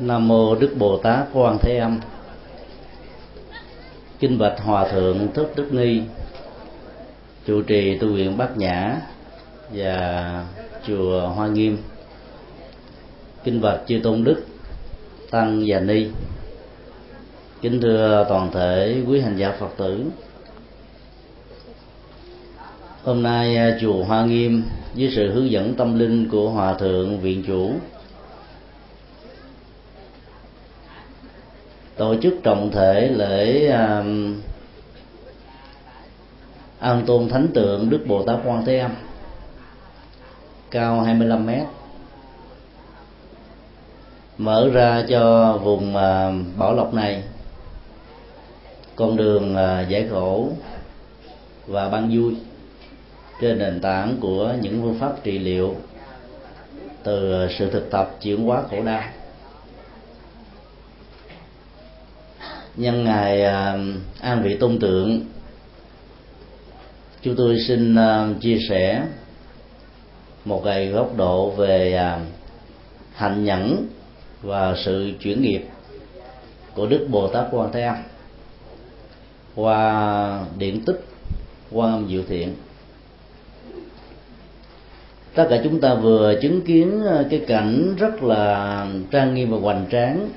nam mô đức bồ tát quan thế âm. Kinh bạch hòa thượng thích đức Ni trụ trì tu viện bát nhã và chùa hoa nghiêm. Kinh bạch chư tôn đức, tăng và ni. Kính thưa toàn thể quý hành giả phật tử, hôm nay chùa hoa nghiêm với sự hướng dẫn tâm linh của hòa thượng viện chủ tổ chức trọng thể lễ um, an tôn thánh tượng đức bồ tát quan thế âm. Cao 25 mét. Mở ra cho vùng uh, bảo lộc này. Con đường uh, giải khổ và ban vui trên nền tảng của những phương pháp trị liệu từ uh, sự thực tập chuyển hóa khổ đau. Nhân ngày à, an vị tôn tượng, chúng tôi xin à, chia sẻ một cái góc độ về à, hạnh nhẫn và sự chuyển nghiệp của đức bồ tát quan thế âm qua điện tích quan âm diệu thiện. Tất cả chúng ta vừa chứng kiến cái cảnh rất là trang nghiêm và hoành tráng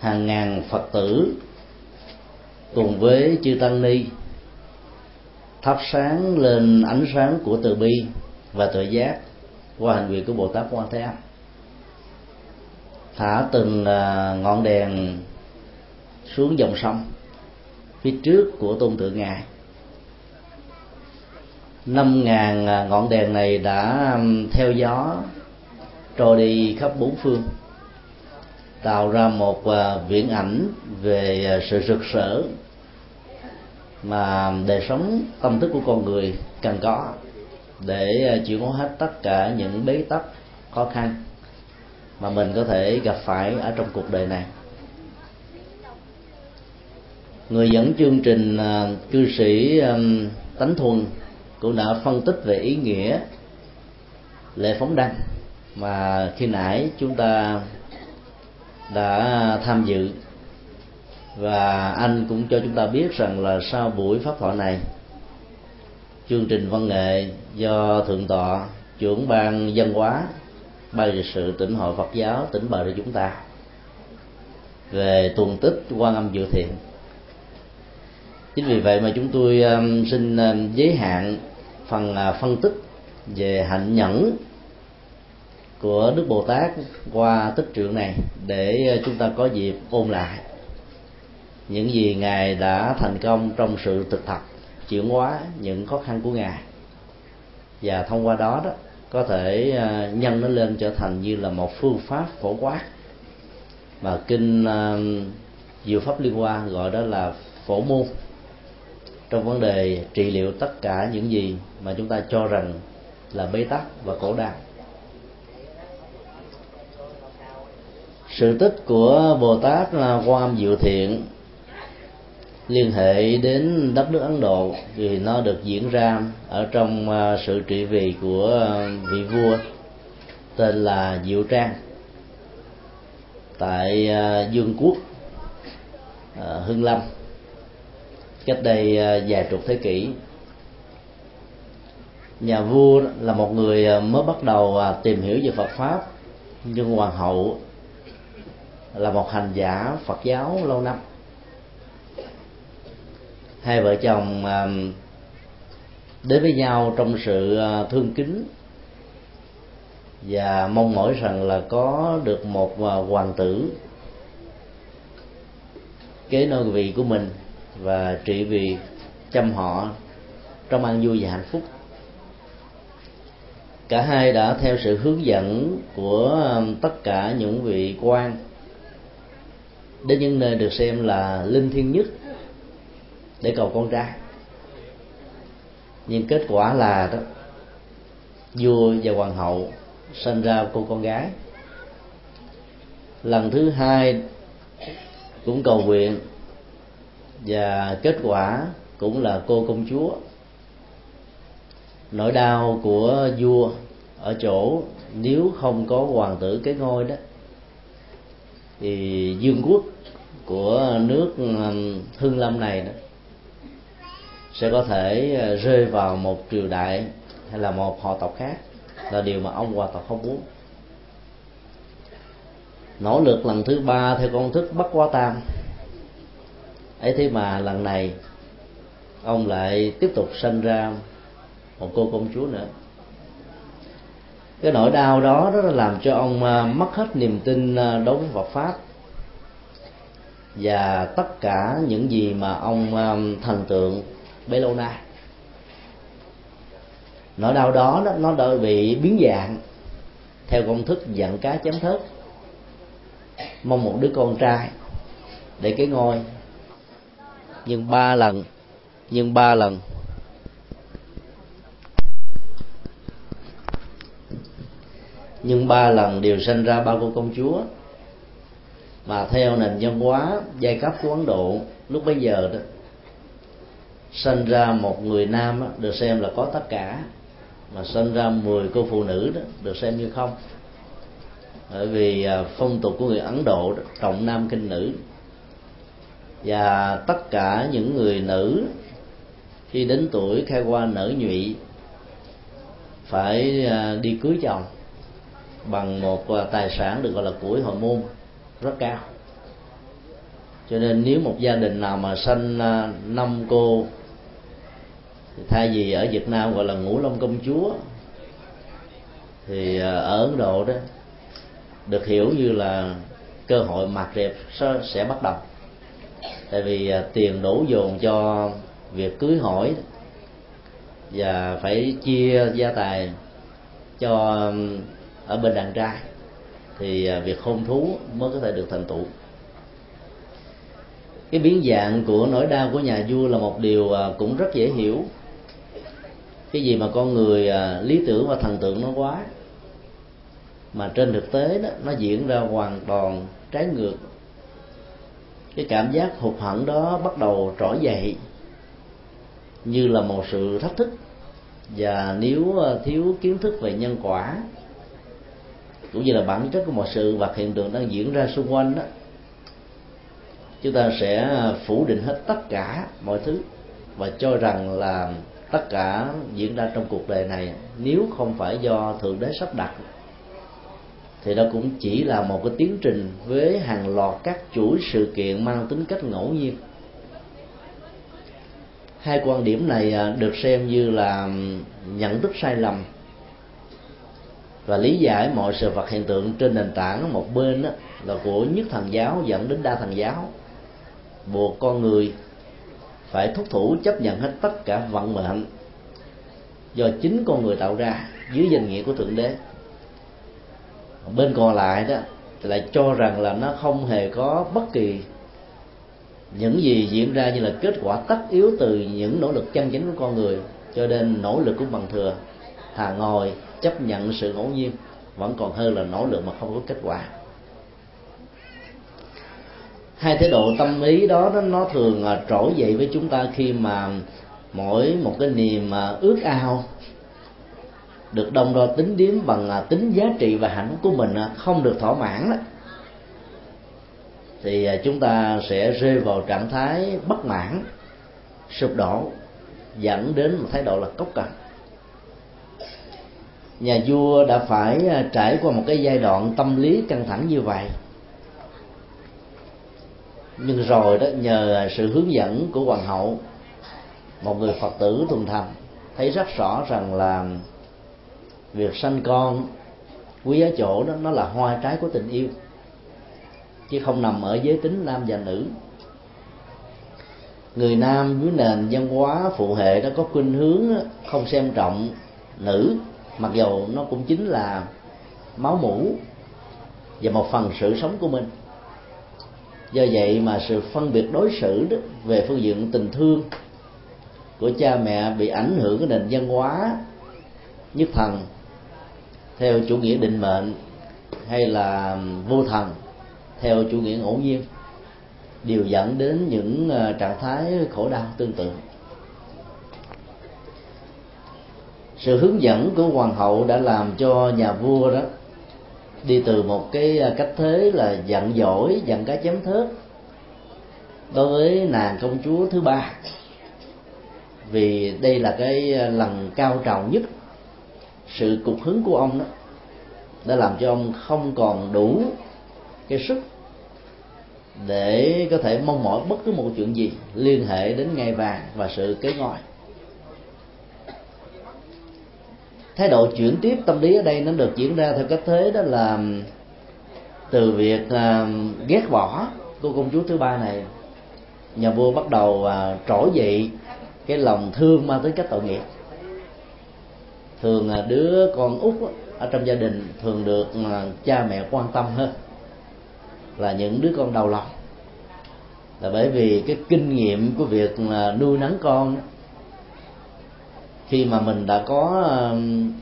hàng ngàn phật tử cùng với chư tăng ni thắp sáng lên ánh sáng của từ bi và tự giác qua hành vi của bồ tát quan thế âm. Thả từng à, ngọn đèn xuống dòng sông phía trước của tôn tượng ngài. Năm ngàn à, ngọn đèn này đã theo gió trôi đi khắp bốn phương tạo ra một à, viễn ảnh về à, sự rực rỡ mà đời sống tâm thức của con người cần có để à, chịu chuyển hết tất cả những bế tắc, khó khăn mà mình có thể gặp phải ở trong cuộc đời này. Người dẫn chương trình cư sĩ tánh thuần cũng đã phân tích về ý nghĩa lễ phóng đăng mà khi nãy chúng ta đã tham dự. Và anh cũng cho chúng ta biết rằng là sau buổi pháp thoại này, chương trình văn nghệ do thượng tọa, trưởng ban dân hóa, ban lịch sự tỉnh hội phật giáo tỉnh bờ cho chúng ta về tuần tích quan âm dự thiện chính vì vậy mà chúng tôi um, xin um, giới hạn phần à, phân tích về hạnh nhẫn của đức bồ tát qua tích truyện này để ờ, chúng ta có dịp ôn lại những gì ngài đã thành công trong sự thực tập, chuyển hóa những khó khăn của ngài. Và thông qua đó đó, có thể ờ, nhân nó lên trở thành như là một phương pháp phổ quát mà kinh ờ, diệu pháp liên hoa gọi đó là phổ môn. Trong vấn đề trị liệu tất cả những gì mà chúng ta cho rằng là bế tắc và khổ đau. Sự tích của bồ tát là quan âm diệu thiện liên hệ đến đất nước ấn độ vì nó được diễn ra ở trong à, sự trị vì của à, vị vua tên là diệu trang tại à, dương quốc hưng lâm, cách đây vài chục thế kỷ. Nhà vua là một người mới bắt đầu tìm hiểu về phật pháp nhưng hoàng hậu là một hành giả phật giáo lâu năm. Hai vợ chồng um, đến với nhau trong sự uh, thương kính và mong mỏi rằng là có được một uh, hoàng tử kế nôi vị của mình và trị vì chăm họ trong an vui và hạnh phúc. Cả hai đã theo sự hướng dẫn của um, tất cả những vị quan đến những nơi được xem là linh thiêng nhất để cầu con trai. Nhưng kết quả là đó, vua và hoàng hậu sinh ra cô con gái. Lần thứ hai cũng cầu nguyện và kết quả cũng là cô công chúa. Nỗi đau của vua ở chỗ nếu không có hoàng tử cái ngôi đó thì dương quốc của nước hưng lâm này đó sẽ có thể ờ, rơi vào một triều đại hay là một họ tộc khác là điều mà ông hoàn toàn không muốn. Nỗ lực lần thứ ba theo công thức bắt quá tam. Ấy thế mà lần này, ông lại tiếp tục sinh ra một cô công chúa nữa cái nỗi đau đó đó làm cho ông à, mất hết niềm tin à, đối với Phật pháp. Và tất cả những gì mà ông à, thần tượng bấy lâu nay nỗi đau đó, nó đã bị biến dạng theo công thức giận cá chấm thớt. Mong một đứa con trai để cái ngôi. Nhưng ba lần nhưng ba lần nhưng ba lần đều sinh ra ba cô công chúa. Mà theo nền văn hóa giai cấp của ấn độ lúc bấy giờ đó sinh ra một người nam đó, được xem là có tất cả. Mà sinh ra 10 cô phụ nữ đó được xem như không. Bởi vì à, phong tục của người ấn độ đó, trọng nam kinh nữ. Và tất cả những người nữ khi đến tuổi khai qua nở nhụy phải à, đi cưới chồng bằng một tài sản được gọi là củi hồi môn, rất cao. Cho nên nếu một gia đình nào mà sanh à, năm cô thay vì ở Việt Nam gọi là ngũ long công chúa, thì à, ở Ấn Độ đó, được hiểu như là cơ hội mạt đẹp sẽ bắt đầu. Tại vì à, tiền đổ dồn cho việc cưới hỏi và phải chia gia tài cho ở bên đàn trai, thì à, việc hôn thú mới có thể được thành tựu. Cái biến dạng của nỗi đau của nhà vua là một điều à, cũng rất dễ hiểu. Cái gì mà con người à, lý tưởng và thần tượng nó quá, mà trên thực tế đó, nó diễn ra hoàn toàn trái ngược. Cái cảm giác hụt hẫng đó bắt đầu trỗi dậy, như là một sự thách thức. Và nếu thiếu kiến thức về nhân quả cũng như là bản chất của mọi sự và hiện tượng đang diễn ra xung quanh đó. Chúng ta sẽ phủ định hết tất cả mọi thứ và cho rằng là tất cả diễn ra trong cuộc đời này nếu không phải do thượng đế sắp đặt. Thì đó cũng chỉ là một cái tiến trình với hàng loạt các chuỗi sự kiện mang tính cách ngẫu nhiên. Hai quan điểm này à, được xem như là nhận thức sai lầm và lý giải mọi sự vật hiện tượng trên nền tảng một bên đó là của nhất thần giáo dẫn đến đa thần giáo. Buộc con người phải thúc thủ chấp nhận hết tất cả vận mệnh do chính con người tạo ra dưới danh nghĩa của thượng đế. Bên còn lại đó, thì lại cho rằng là nó không hề có bất kỳ những gì diễn ra như là kết quả tất yếu từ những nỗ lực chân chính của con người, cho nên nỗ lực cũng bằng thừa, thà ngồi chấp nhận sự ngẫu nhiên vẫn còn hơn là nỗ lực mà không có kết quả. Hai thái độ tâm lý đó nó, nó thường à, trỗi dậy với chúng ta khi mà mỗi một cái niềm à, ước ao được đông đo tính điếm bằng à, tính giá trị và hạnh phúc của mình không được thỏa mãn đó. Thì chúng ta sẽ rơi vào trạng thái bất mãn sụp đổ dẫn đến một thái độ là cốc cằn nhà vua đã phải à, trải qua một cái giai đoạn tâm lý căng thẳng như vậy. Nhưng rồi đó, nhờ sự hướng dẫn của hoàng hậu, một người phật tử thuần thành, thấy rất rõ rằng là việc sanh con quý ở chỗ đó, nó là hoa trái của tình yêu, chứ không nằm ở giới tính nam và nữ. Người nam dưới nền văn hóa phụ hệ đó có khuynh hướng không xem trọng nữ mặc dầu nó cũng chính là máu mủ và một phần sự sống của mình. Do vậy mà sự phân biệt đối xử đó về phương diện tình thương của cha mẹ bị ảnh hưởng cái nền văn hóa, nhất thần, theo chủ nghĩa định mệnh hay là vô thần, theo chủ nghĩa ngẫu nhiên, đều dẫn đến những ờ, trạng thái khổ đau tương tự. Sự hướng dẫn của hoàng hậu đã làm cho nhà vua đó đi từ một cái à, cách thế là giận dỗi, giận cá chém thớt đối với nàng công chúa thứ ba vì đây là cái à, lần cao trào nhất sự cục hứng của ông đó đã làm cho ông không còn đủ cái sức để có thể mong mỏi bất cứ một chuyện gì liên hệ đến ngai vàng và sự kế ngoại. Thái độ chuyển tiếp tâm lý ở đây nó được diễn ra theo cách thế đó là từ việc uh, ghét bỏ cô công chúa thứ ba này. Nhà vua bắt đầu à, uh, trỗi dậy cái lòng thương mang tới cách tội nghiệp. Thường uh, đứa con út ở trong gia đình thường được uh, cha mẹ quan tâm hơn là những đứa con đầu lòng. Là bởi vì cái kinh nghiệm của việc uh, nuôi nấng con khi mà mình đã có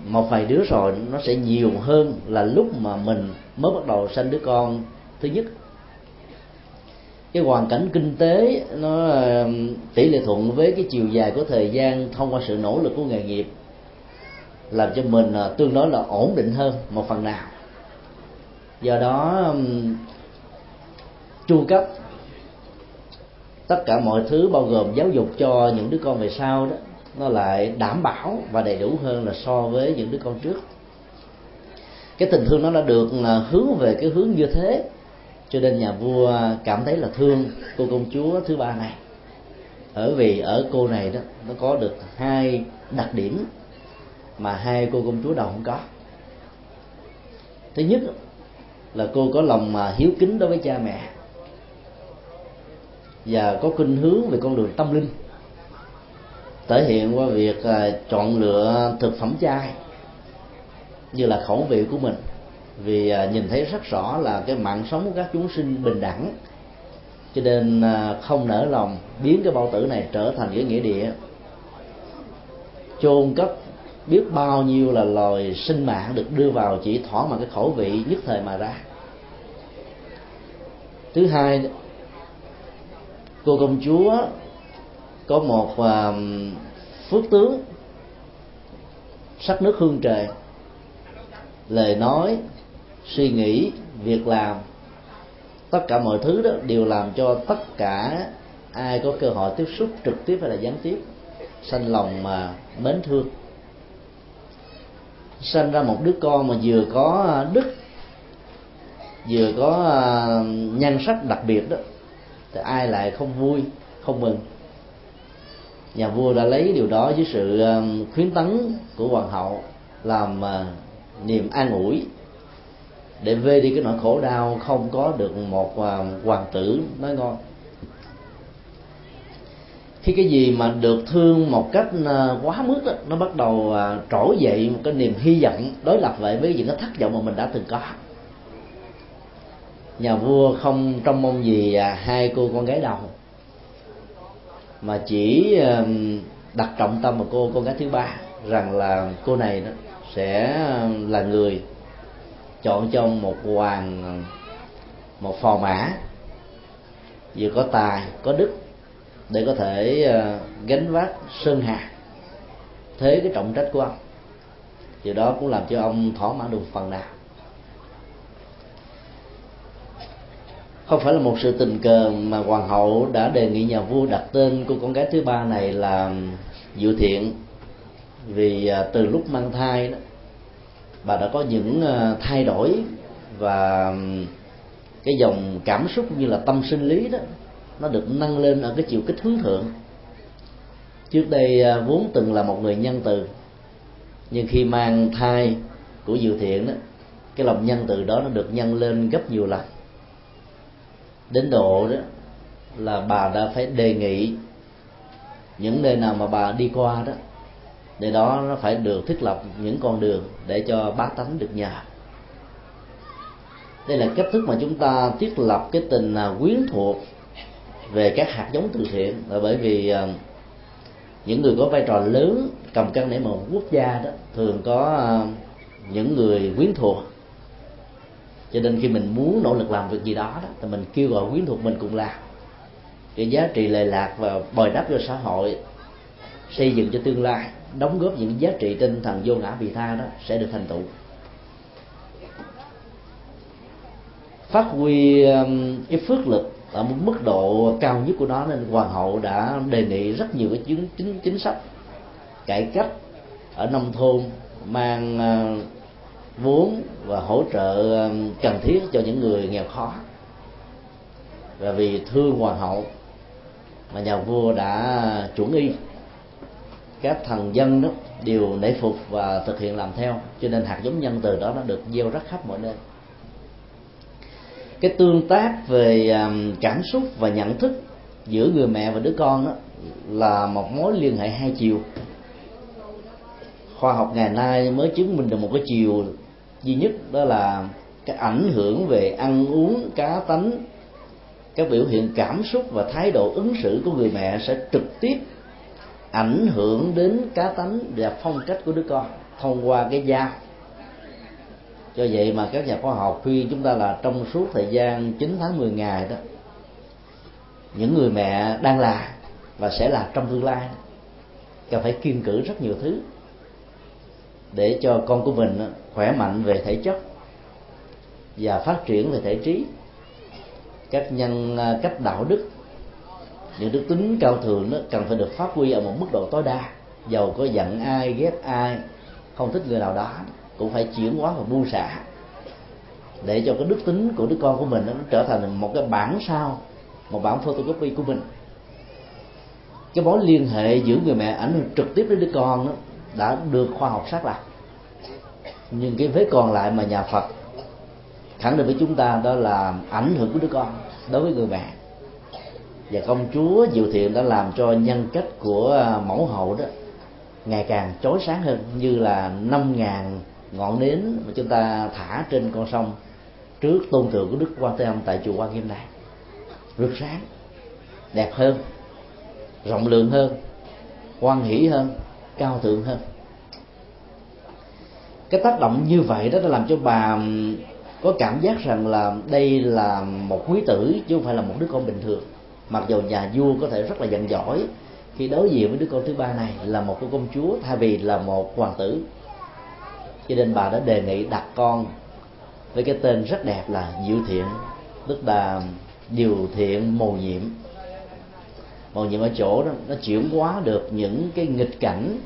một vài đứa rồi, nó sẽ nhiều hơn là lúc mà mình mới bắt đầu sanh đứa con thứ nhất. Cái hoàn cảnh kinh tế nó tỷ lệ thuận với cái chiều dài của thời gian thông qua sự nỗ lực của nghề nghiệp làm cho mình ờ, tương đối là ổn định hơn một phần nào. Do đó chu cấp tất cả mọi thứ bao gồm giáo dục cho những đứa con về sau đó nó lại đảm bảo và đầy đủ hơn là so với những đứa con trước. Cái tình thương nó đã được à, hướng về cái hướng như thế, cho nên nhà vua cảm thấy là thương cô công chúa thứ ba này. Ở vì ở cô này đó, nó có được hai đặc điểm mà hai cô công chúa đầu không có. Thứ nhất là cô có lòng mà hiếu kính đối với cha mẹ và có khuynh hướng về con đường tâm linh thể hiện qua việc à, chọn lựa thực phẩm chay như là khẩu vị của mình. Vì à, nhìn thấy rất rõ là cái mạng sống của các chúng sinh bình đẳng. Cho nên à, không nỡ lòng biến cái bao tử này trở thành cái nghĩa địa. Chôn cất biết bao nhiêu là loài sinh mạng được đưa vào chỉ thỏa mãn cái khẩu vị nhất thời mà ra. Thứ hai, cô công chúa có một uh, phước tướng sắc nước hương trời lời nói suy nghĩ việc làm. Tất cả mọi thứ đó đều làm cho tất cả ai có cơ hội tiếp xúc trực tiếp hay là gián tiếp sanh lòng mà mến thương. Sanh ra một đứa con mà vừa có đức vừa có à, nhan sắc đặc biệt đó thì ai lại không vui không mừng? Nhà vua đã lấy điều đó dưới sự um, khuyến tấn của hoàng hậu làm uh, niềm an ủi. Để vê đi cái nỗi khổ đau không có được một uh, hoàng tử nói ngon. Khi cái gì mà được thương một cách uh, quá mức đó, nó bắt đầu trỗi dậy một cái niềm hy vọng đối lập lại với những cái thất vọng mà mình đã từng có. Nhà vua không trông mong gì hai cô con gái đầu mà chỉ đặt trọng tâm vào cô con gái thứ ba, rằng là cô này đó sẽ là người chọn cho một hoàng, một phò mã. Vừa có tài, có đức, để có thể ờ, gánh vác sơn hà, thế cái trọng trách của ông. Điều đó cũng làm cho ông thỏa mãn được phần nào. Không phải là một sự tình cờ mà hoàng hậu đã đề nghị nhà vua đặt tên của con gái thứ ba này là diệu thiện. Vì à, từ lúc mang thai đó, bà đã có những à, thay đổi và cái dòng cảm xúc như là tâm sinh lý đó, nó được nâng lên ở cái chiều kích hướng thượng. Trước đây à, vốn từng là một người nhân từ, nhưng khi mang thai của diệu thiện đó, cái lòng nhân từ đó nó được nhân lên gấp nhiều lần đến độ đó là bà đã phải đề nghị những nơi nào mà bà đi qua đó, để đó nó phải được thiết lập những con đường để cho bá tánh được nhà. đây là cách thức mà chúng ta thiết lập cái tình à, quyến thuộc về các hạt giống từ thiện là bởi vì à, những người có vai trò lớn cầm cân để một quốc gia đó thường có à, những người quyến thuộc cho nên khi mình muốn nỗ lực làm việc gì đó đó, thì mình kêu gọi quyến thuộc mình cùng làm. Cái giá trị lệ lạc và bồi đắp cho xã hội, xây dựng cho tương lai, đóng góp những giá trị tinh thần vô ngã vị tha đó sẽ được thành tựu. Phát huy um, cái phước lực ở một mức độ cao nhất của nó nên hoàng hậu đã đề nghị rất nhiều cái chính chính chính sách cải cách ở nông thôn, mang uh, vốn và hỗ trợ um, cần thiết cho những người nghèo khó. Và vì thương hoàng hậu mà nhà vua đã chuẩn y các thần dân đó đều nể phục và thực hiện làm theo. Cho nên hạt giống nhân từ đó nó được gieo rất khắp mọi nơi. Cái tương tác về um, cảm xúc và nhận thức giữa người mẹ và đứa con đó là một mối liên hệ hai chiều. Khoa học ngày nay mới chứng minh được một cái chiều duy nhất đó là cái ảnh hưởng về ăn uống, cá tánh các biểu hiện cảm xúc và thái độ ứng xử của người mẹ sẽ trực tiếp ảnh hưởng đến cá tánh và phong cách của đứa con thông qua cái da. Cho vậy mà các nhà khoa học khuyên chúng ta là trong suốt thời gian 9 tháng 10 ngày đó, những người mẹ đang là và sẽ là trong tương lai, cần phải kiên cử rất nhiều thứ để cho con của mình khỏe mạnh về thể chất và phát triển về thể trí. Các nhân à, cách đạo đức những đức tính cao thượng nó cần phải được phát huy ở một mức độ tối đa. Giàu có giận ai ghét ai không thích người nào đó cũng phải chuyển hóa và buông xả để cho cái đức tính của đứa con của mình nó trở thành một cái bản sao một bản photocopy của mình. Cái mối liên hệ giữa người mẹ ảnh hưởng trực tiếp đến đứa con đó, đã được khoa học xác lập nhưng cái vế còn lại mà nhà Phật khẳng định với chúng ta đó là ảnh hưởng của đứa con đối với người mẹ. Và công chúa diệu thiện đã làm cho nhân cách của à, mẫu hậu đó ngày càng chói sáng hơn, như là năm ngàn ngọn nến mà chúng ta thả trên con sông trước tôn tượng của đức quan thế âm tại chùa quan nghiêm này rực sáng, đẹp hơn, rộng lượng hơn quan hỷ hơn, cao thượng hơn cái tác động như vậy đó đã làm cho bà có cảm giác rằng là đây là một quý tử chứ không phải là một đứa con bình thường. Mặc dù nhà vua có thể rất là giận dỗi khi đối diện với đứa con thứ ba này là một cô công chúa thay vì là một hoàng tử. Cho nên bà đã đề nghị đặt con với cái tên rất đẹp là diệu thiện, tức là điều thiện mầu nhiệm. Mầu nhiệm ở chỗ đó, nó chuyển hóa được những cái nghịch cảnh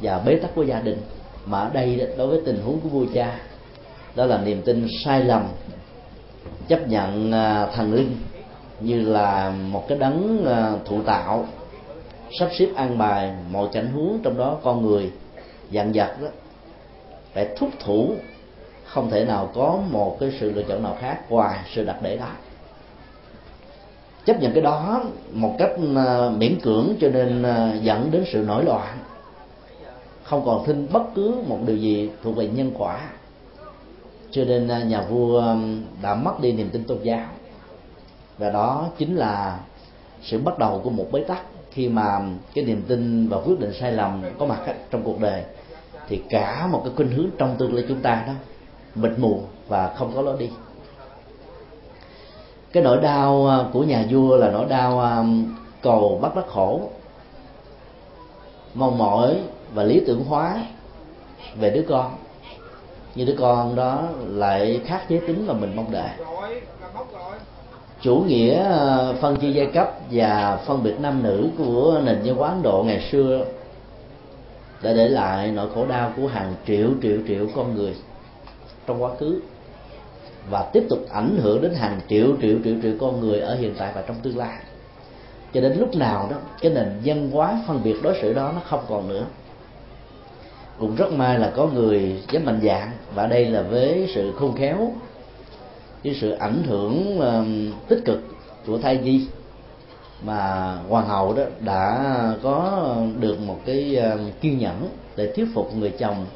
và bế tắc của gia đình mà ở đây đối với tình huống của vua cha, đó là niềm tin sai lầm, chấp nhận à, thần linh như là một cái đấng à, thụ tạo, sắp xếp an bài mọi cảnh huống trong đó con người dặn vặt đó phải thúc thủ không thể nào có một cái sự lựa chọn nào khác ngoài sự đặt để đó. Chấp nhận cái đó một cách à, miễn cưỡng cho nên dẫn đến sự nổi loạn không còn tin bất cứ một điều gì thuộc về nhân quả. Cho nên à, nhà vua đã mất đi niềm tin tôn giáo. Và đó chính là sự bắt đầu của một bế tắc. Khi mà cái niềm tin và quyết định sai lầm có mặt trong cuộc đời, thì cả một cái khuynh hướng trong tương lai chúng ta đó mịt mù và không có lối đi. Cái nỗi đau à, của nhà vua là nỗi đau cầu bắt đắc khổ. Mong mỏi và lý tưởng hóa về đứa con. Như đứa con đó lại khác giới tính mà mình mong đợi. Chủ nghĩa ờ, phân chia giai cấp và phân biệt nam nữ của nền văn hóa Ấn Độ ngày xưa đã để lại nỗi khổ đau của hàng triệu triệu triệu con người trong quá khứ và tiếp tục ảnh hưởng đến hàng triệu triệu triệu triệu con người ở hiện tại và trong tương lai. Cho đến lúc nào đó, cái nền văn hóa phân biệt đối xử đó nó không còn nữa cũng rất may là có người dám mạnh dạng và đây là với sự khôn khéo với sự ảnh hưởng uh, tích cực của thai nhi mà hoàng hậu đó đã có được một cái uh, kiên nhẫn để thuyết phục người chồng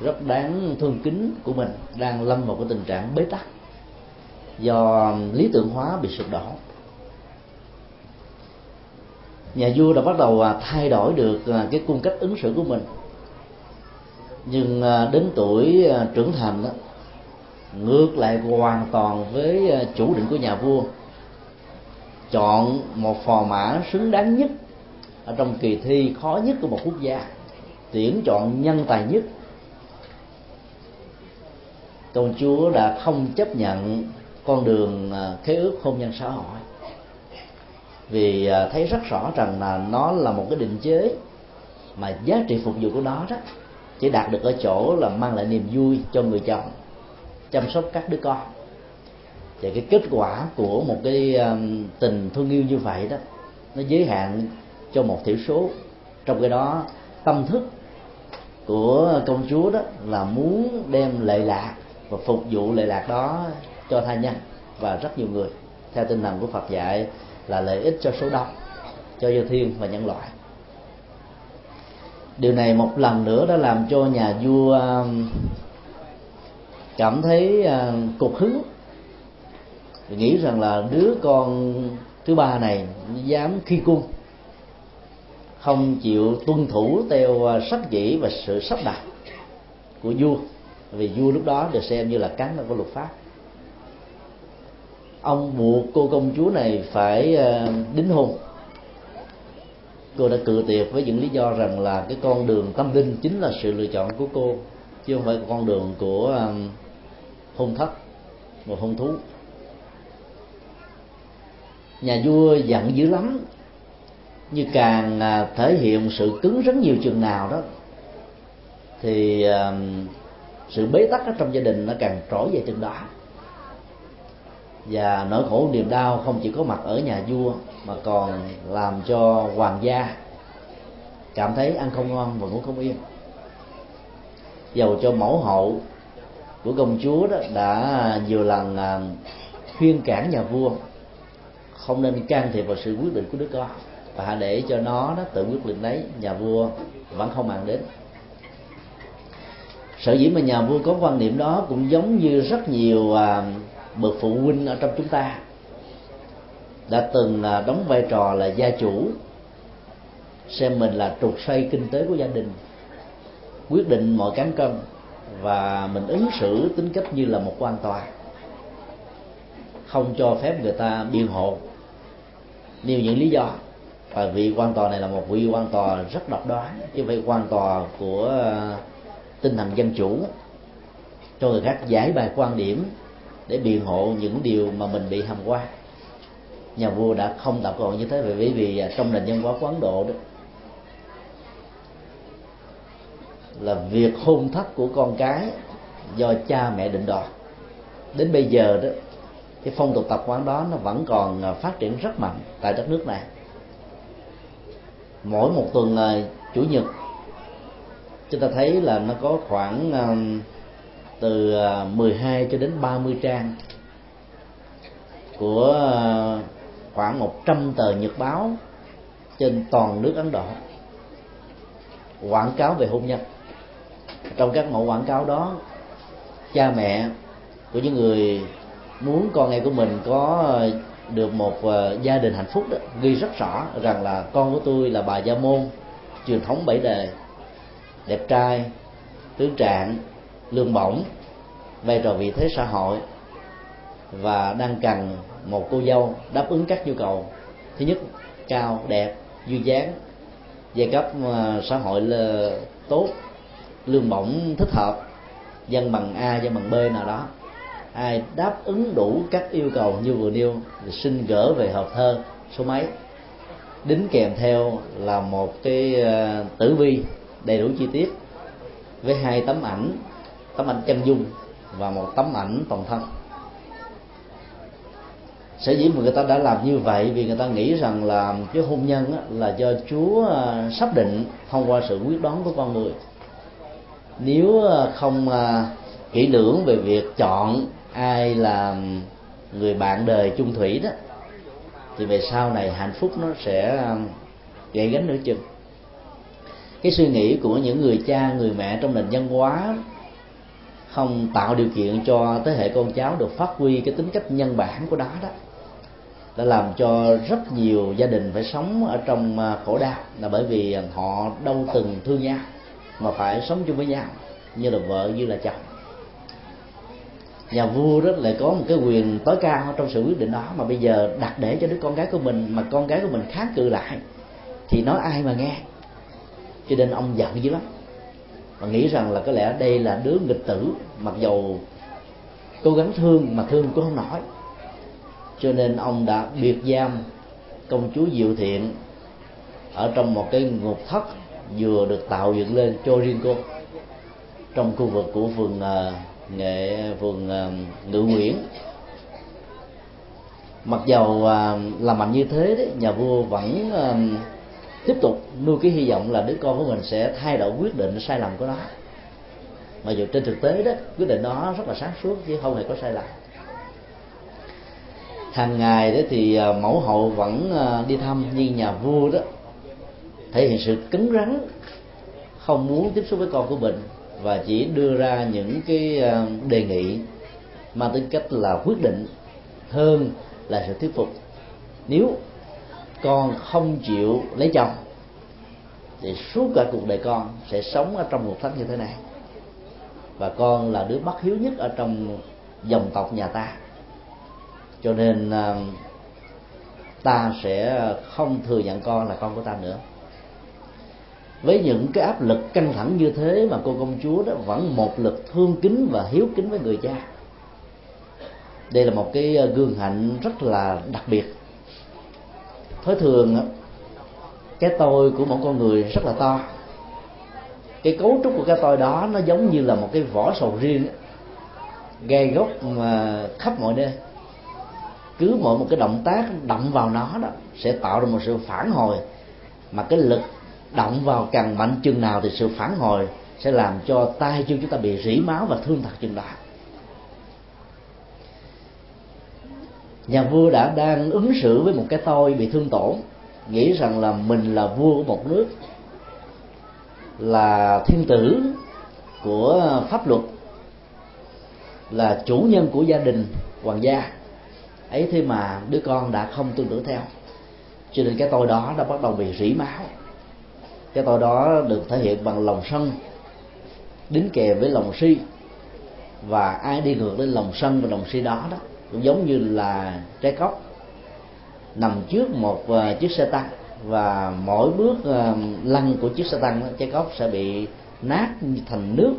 rất đáng thương kính của mình đang lâm vào cái tình trạng bế tắc do lý tưởng hóa bị sụp đổ. Nhà vua đã bắt đầu à, thay đổi được à, cái cung cách ứng xử của mình nhưng à, đến tuổi à, trưởng thành đó, ngược lại hoàn toàn với à, chủ định của nhà vua, chọn một phò mã xứng đáng nhất ở trong kỳ thi khó nhất của một quốc gia, tuyển chọn nhân tài nhất. Công chúa đã không chấp nhận con đường khế ước hôn nhân xã hội, vì thấy rất rõ rằng là nó là một cái định chế mà giá trị phục vụ của nó đó chỉ đạt được ở chỗ là mang lại niềm vui cho người chồng, chăm sóc các đứa con. Thì cái kết quả của một cái um, tình thương yêu như vậy đó, nó giới hạn cho một thiểu số. Trong cái đó, tâm thức của công chúa đó là muốn đem lệ lạc và phục vụ lệ lạc đó cho thai nhân và rất nhiều người. Theo tinh thần của Phật dạy là lợi ích cho số đông, cho vô thiên và nhân loại điều này một lần nữa đã làm cho nhà vua um, cảm thấy um, cục hứng. Nghĩ rằng là đứa con thứ ba này dám khi cung không chịu tuân thủ theo uh, sách sắc dĩ và sự sắp đặt của vua. Vì vua lúc đó được xem như là cán của luật pháp. Ông buộc cô công chúa này phải uh, đính hôn cô đã cự tuyệt với những lý do rằng là cái con đường tâm linh chính là sự lựa chọn của cô, chứ không phải con đường của um, hôn thất và hôn thú. Nhà vua giận dữ lắm, như càng à, thể hiện sự cứng rắn nhiều chừng nào đó, thì um, sự bế tắc ở trong gia đình nó càng trỗi về chừng đó và nỗi khổ niềm đau không chỉ có mặt ở nhà vua, mà còn làm cho hoàng gia cảm thấy ăn không ngon và ngủ không yên. Dầu cho mẫu hậu của công chúa đó đã nhiều lần à, khuyên cản nhà vua không nên can thiệp vào sự quyết định của đứa con và hãy để cho nó nó tự quyết định lấy nhà vua vẫn không màng đến. Sở dĩ mà nhà vua có quan niệm đó cũng giống như rất nhiều à, bậc phụ huynh ở trong chúng ta đã từng là đóng vai trò là gia chủ, xem mình là trục xoay kinh tế của gia đình, quyết định mọi cán cân và mình ứng xử tính cách như là một quan tòa. Không cho phép người ta biện hộ. Nêu những lý do, và vị quan tòa này là một vị quan tòa rất độc đoán chứ vậy quan tòa của à, tinh thần dân chủ, cho người khác giải bài quan điểm để biện hộ những điều mà mình bị hầm qua. Nhà vua đã không tập còn như thế bởi vì à, trong nền văn hóa của ấn độ đó là việc hôn thất của con cái do cha mẹ định đoạt. Đến bây giờ đó, cái phong tục tập quán đó nó vẫn còn à, phát triển rất mạnh tại đất nước này. Mỗi một tuần là chủ nhật, chúng ta thấy là nó có khoảng à, từ à, 12 cho đến 30 trang của à, khoảng 100 tờ nhật báo trên toàn nước Ấn Độ quảng cáo về hôn nhân. Trong các mẫu quảng cáo đó, cha mẹ của những người muốn con em của mình có được một à, gia đình hạnh phúc đó, ghi rất rõ rằng là con của tôi là bà gia môn, truyền thống bảy đề, đẹp trai, tướng trạng lương bổng, vai trò vị thế xã hội và đang cần một cô dâu đáp ứng các nhu cầu. Thứ nhất, cao, đẹp, duyên dáng, giai cấp ờ, xã hội là tốt, lương bổng thích hợp, dân bằng a, dân bằng b nào đó. Ai đáp ứng đủ các yêu cầu như vừa nêu thì xin gỡ về hộp thơ số mấy. Đính kèm theo là một cái ờ, tử vi đầy đủ chi tiết với hai tấm ảnh tấm ảnh chân dung và một tấm ảnh toàn thân. Sở dĩ mà người ta đã làm như vậy vì người ta nghĩ rằng là cái hôn nhân là do chúa à, sắp định thông qua sự quyết đoán của con người. Nếu à, không à, kỹ lưỡng về việc chọn ai là người bạn đời chung thủy đó, thì về sau này hạnh phúc nó sẽ gãy gánh nửa chừng. Cái suy nghĩ của những người cha, người mẹ trong nền văn hóa không tạo điều kiện cho thế hệ con cháu được phát huy cái tính cách nhân bản của đó đó. Đã làm cho rất nhiều gia đình phải sống ở trong à, khổ đau là bởi vì họ đâu từng thương nhau mà phải sống chung với nhau, như là vợ, như là chồng. Nhà vua đó lại có một cái quyền tối cao trong sự quyết định đó, mà bây giờ đặt để cho đứa con gái của mình mà con gái của mình kháng cự lại thì nói ai mà nghe. Cho nên ông giận dữ lắm và nghĩ rằng là có lẽ đây là đứa nghịch tử mặc dầu cố gắng thương mà thương cũng không nổi. Cho nên ông đã biệt giam công chúa diệu thiện ở trong một cái ngục thất vừa được tạo dựng lên cho riêng cô. Trong khu vực của phường uh, nghệ phường uh, ngự nguyễn. Mặc dầu uh, làm mạnh như thế đấy nhà vua vẫn uh, tiếp tục nuôi cái hy vọng là đứa con của mình sẽ thay đổi quyết định sai lầm của nó. Mà dù trên thực tế đó, quyết định đó rất là sáng suốt, chứ không hề có sai lầm. Hàng ngày đó thì à, mẫu hậu vẫn à, đi thăm nhưng nhà vua đó, thể hiện sự cứng rắn, không muốn tiếp xúc với con của mình và chỉ đưa ra những cái à, đề nghị mang tính cách là quyết định hơn là sự thuyết phục. Nếu con không chịu lấy chồng, thì suốt cả cuộc đời con sẽ sống ở trong một thánh như thế này. Và con là đứa bất hiếu nhất ở trong dòng tộc nhà ta. Cho nên à, ta sẽ không thừa nhận con là con của ta nữa. Với những cái áp lực căng thẳng như thế mà cô công chúa đó vẫn một lực thương kính và hiếu kính với người cha, đây là một cái gương hạnh rất là đặc biệt thói thường cái tôi của một con người rất là to. Cái cấu trúc của cái tôi đó nó giống như là một cái vỏ sầu riêng gai gốc mà khắp mọi nơi. Cứ mỗi một cái động tác động vào nó đó sẽ tạo ra một sự phản hồi, mà cái lực động vào càng mạnh chừng nào thì sự phản hồi sẽ làm cho tay chân chúng ta bị rỉ máu và thương thật chừng đó. Nhà vua đã đang ứng xử với một cái tôi bị thương tổn, nghĩ rằng là mình là vua của một nước, là thiên tử của pháp luật, là chủ nhân của gia đình hoàng gia. Ấy thế mà đứa con đã không tương tự theo. Cho nên cái tôi đó đã bắt đầu bị rỉ máu. Cái tôi đó được thể hiện bằng lòng sân, đính kèm với lòng si, và ai đi ngược lên lòng sân và lòng si đó đó cũng giống như là trái cốc nằm trước một ờ, chiếc xe tăng. Và mỗi bước ờ, lăn của chiếc xe tăng trái cốc sẽ bị nát thành nước,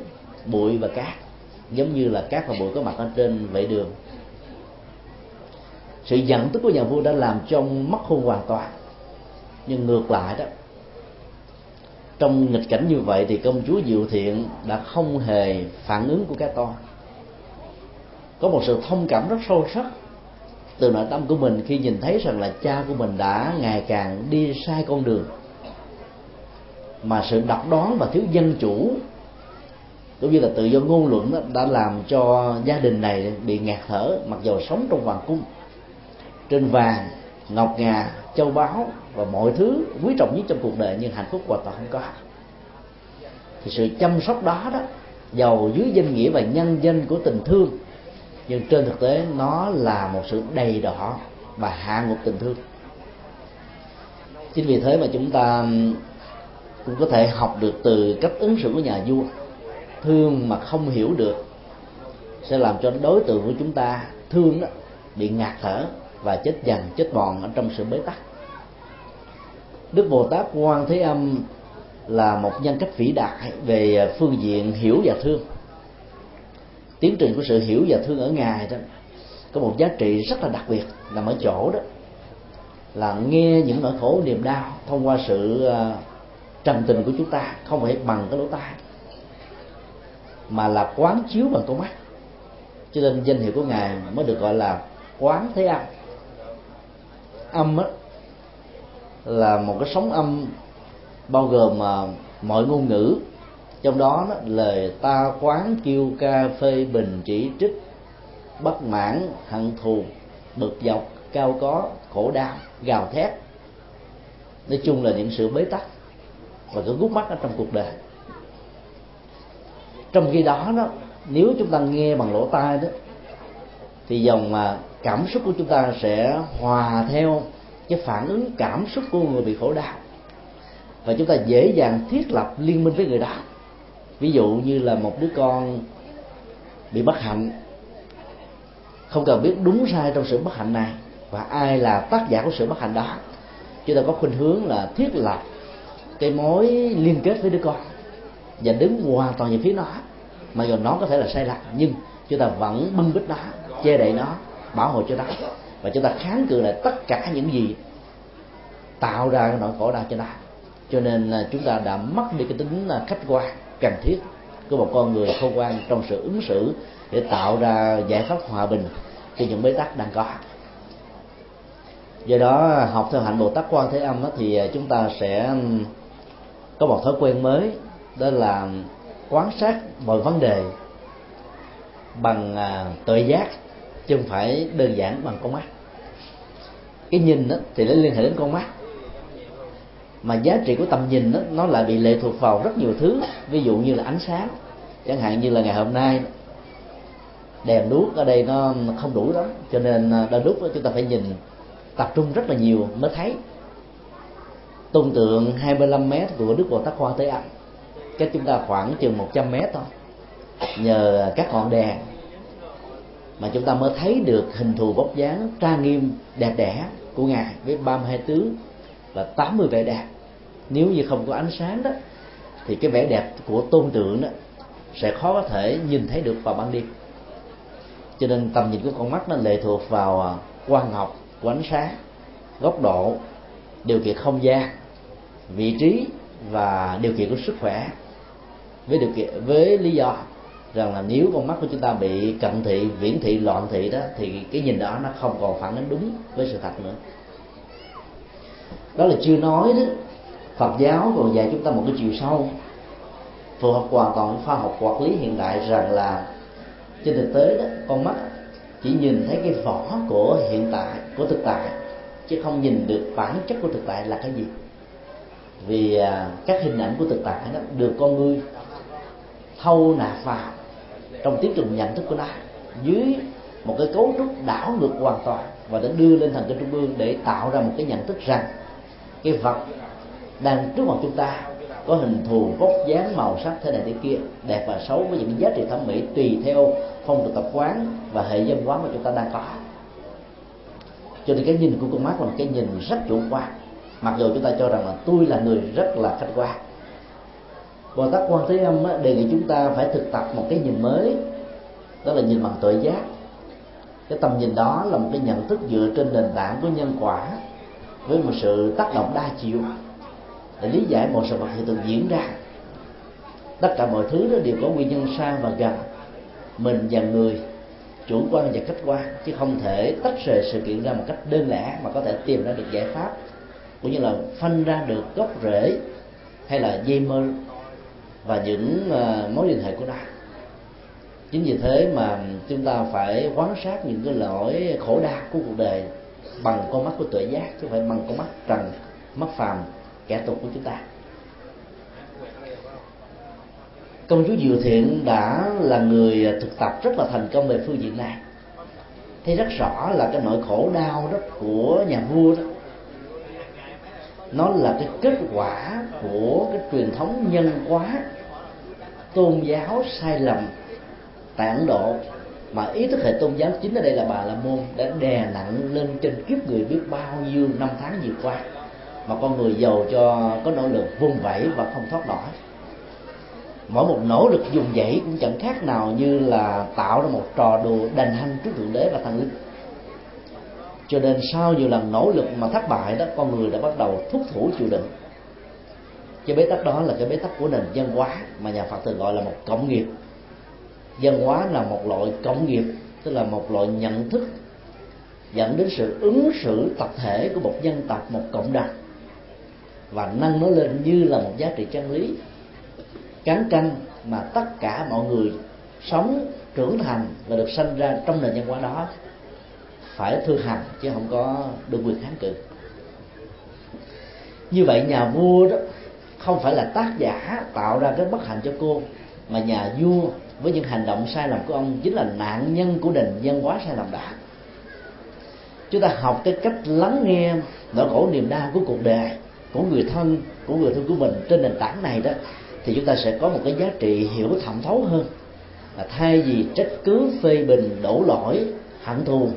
bụi và cát. Giống như là cát và bụi có mặt ở trên vệ đường. Sự giận tức của nhà vua đã làm trong mất hôn hoàn toàn. Nhưng ngược lại đó, trong nghịch cảnh như vậy thì công chúa diệu thiện đã không hề phản ứng của cái to có một sự thông cảm rất sâu sắc từ nội tâm của mình khi nhìn thấy rằng là cha của mình đã ngày càng đi sai con đường. Mà sự độc đoán và thiếu dân chủ cũng như là tự do ngôn luận đó, đã làm cho gia đình này bị ngạt thở mặc dầu sống trong hoàng cung. Trên vàng ngọc ngà châu báu và mọi thứ quý trọng nhất trong cuộc đời nhưng hạnh phúc hoàn toàn không có. Thì sự chăm sóc đó đó giàu dưới danh nghĩa và nhân danh của tình thương nhưng trên thực tế, nó là một sự đầy đỏ và hạ ngục tình thương. Chính vì thế mà chúng ta cũng có thể học được từ cách ứng xử của nhà vua. Thương mà không hiểu được sẽ làm cho đối tượng của chúng ta thương đó, bị ngạt thở và chết dần chết mòn ở trong sự bế tắc. Đức bồ tát quan thế âm là một nhân cách vĩ đại về phương diện hiểu và thương tiến trình của sự hiểu và thương ở ngài đó có một giá trị rất là đặc biệt nằm ở chỗ đó là nghe những nỗi khổ niềm đau thông qua sự à, tình của chúng ta không phải bằng cái lỗ tai mà là quán chiếu bằng con mắt. Cho nên danh hiệu của ngài mới được gọi là quán thế âm. Âm á là một cái sóng âm bao gồm uh, mọi ngôn ngữ trong đó, đó lời ta quán kêu ca phê bình chỉ trích bất mãn hận thù bực dọc cao có khổ đau gào thét. Nói chung là những sự bế tắc và cái gút mắt ở trong cuộc đời. Trong khi đó đó nếu chúng ta nghe bằng lỗ tai đó thì dòng mà cảm xúc của chúng ta sẽ hòa theo cái phản ứng cảm xúc của người bị khổ đau. Và chúng ta dễ dàng thiết lập liên minh với người đó ví dụ như là một đứa con bị bất hạnh, không cần biết đúng sai trong sự bất hạnh này và ai là tác giả của sự bất hạnh đó, chúng ta có khuynh hướng là thiết lập cái mối liên kết với đứa con và đứng hoàn toàn về phía nó. Mà dù nó có thể là sai lầm, nhưng chúng chúng ta vẫn bưng bít nó, che đậy nó, bảo hộ cho nó. Và chúng ta kháng cự lại tất cả những gì tạo ra cái nỗi khổ đau cho nó. Cho nên là chúng ta đã mất đi cái tính khách quan cần thiết của một con người khôn ngoan trong sự ứng xử để tạo ra giải pháp hòa bình cho những bế tắc đang có. Do đó học theo hạnh bồ tát quan thế âm thì chúng ta sẽ có một thói quen mới đó là quan sát mọi vấn đề bằng à, tự giác chứ không phải đơn giản bằng con mắt. Cái nhìn đó, thì nó liên hệ đến con mắt mà giá trị của tầm nhìn đó, nó lại bị lệ thuộc vào rất nhiều thứ ví dụ như là ánh sáng chẳng hạn như là ngày hôm nay. Đèn đuốc ở đây nó không đủ lắm cho nên à, đôi lúc chúng ta phải nhìn tập trung rất là nhiều mới thấy. Tôn tượng 25 mét của Đức Bồ Tát Quan Thế Âm cách chúng ta khoảng chừng 100 mét thôi nhờ các ngọn đèn mà chúng ta mới thấy được hình thù vóc dáng trang nghiêm đẹp đẽ của ngài với 32 tướng và 80 vẻ đẹp nếu như không có ánh sáng đó, thì cái vẻ đẹp của tôn tượng đó sẽ khó có thể nhìn thấy được vào ban đêm. Cho nên tầm nhìn của con mắt nó lệ thuộc vào à, quang học của ánh sáng, góc độ, điều kiện không gian, vị trí và điều kiện của sức khỏe. Với điều kiện, với lý do rằng là nếu con mắt của chúng ta bị cận thị, viễn thị, loạn thị đó, thì cái nhìn đó nó không còn phản ánh đúng với sự thật nữa. Đó là chưa nói đó. Phật giáo còn dạy chúng ta một cái chiều sâu, phù hợp hoàn toàn với khoa học vật lý hiện đại rằng là trên thực tế đó, con mắt chỉ nhìn thấy cái vỏ của hiện tại, của thực tại, chứ không nhìn được bản chất của thực tại là cái gì. Vì à, các hình ảnh của thực tại đó được con người thâu nạp vào trong tiến trình nhận thức của nó dưới một cái cấu trúc đảo ngược hoàn toàn và đã đưa lên thành kinh trung ương để tạo ra một cái nhận thức rằng cái vật đang trước mặt chúng ta có hình thù vóc dáng màu sắc thế này thế kia, đẹp và xấu với những giá trị thẩm mỹ tùy theo phong tục tập quán và hệ dân hóa mà chúng ta đang có. Cho nên cái nhìn của con mắt là cái nhìn rất chủ quan. Mặc dù chúng ta cho rằng là tôi là người rất là khách quan. Bồ Tát Quan Thế Âm đề nghị chúng ta phải thực tập một cái nhìn mới, đó là nhìn bằng tuệ giác. Cái tầm nhìn đó là một cái nhận thức dựa trên nền tảng của nhân quả với một sự tác động đa chiều để lý giải một sự vật hiện tượng diễn ra. Tất cả mọi thứ đó đều có nguyên nhân xa và gần mình và người, chủ quan và khách quan, chứ không thể tách rời sự kiện ra một cách đơn lẻ mà có thể tìm ra được giải pháp, cũng như là phân ra được gốc rễ hay là dây mơ và những ờ, mối liên hệ của nó. Chính vì thế mà chúng ta phải quan sát những cái lỗi khổ đau của cuộc đời bằng con mắt của tuệ giác, chứ không phải bằng con mắt trần, mắt phàm kẻ tục của chúng ta. Công chúa diệu thiện đã là người thực tập rất là thành công về phương diện này. Thấy rất rõ là cái nỗi khổ đau đó của nhà vua đó. Nó là cái kết quả của cái truyền thống nhân hóa tôn giáo sai lầm, tại ấn độ. Mà ý thức hệ tôn giáo chính ở đây là bà la môn đã đè nặng lên trên kiếp người biết bao nhiêu năm tháng vừa qua mà con người giàu cho có nỗ lực vung vẩy và không thoát nổi mỗi một nỗ lực dùng dãy cũng chẳng khác nào như là tạo ra một trò đùa đành hanh trước thượng đế và thần linh. Cho nên sau nhiều lần nỗ lực mà thất bại đó, con người đã bắt đầu thúc thủ chịu đựng. Cái bế tắc đó là cái bế tắc của nền văn hóa mà nhà phật thường gọi là một cộng nghiệp. Văn hóa là một loại cộng nghiệp, tức là một loại nhận thức dẫn đến sự ứng xử tập thể của một dân tộc, một cộng đồng và nâng nó lên như là một giá trị chân lý. Cán canh mà tất cả mọi người sống, trưởng thành và được sinh ra trong nền văn hóa đó phải thư hành chứ không có được quyền kháng cự. Như vậy nhà vua đó không phải là tác giả tạo ra cái bất hạnh cho cô, mà nhà vua với những hành động sai lầm của ông chính là nạn nhân của nền văn hóa sai lầm đã. Chúng ta học cái cách lắng nghe nỗi khổ niềm đau của cuộc đời của người thân, của người thân của mình trên nền tảng này đó, thì chúng ta sẽ có một cái giá trị hiểu thẩm thấu hơn. Là thay vì trách cứ phê bình, đổ lỗi, hận thù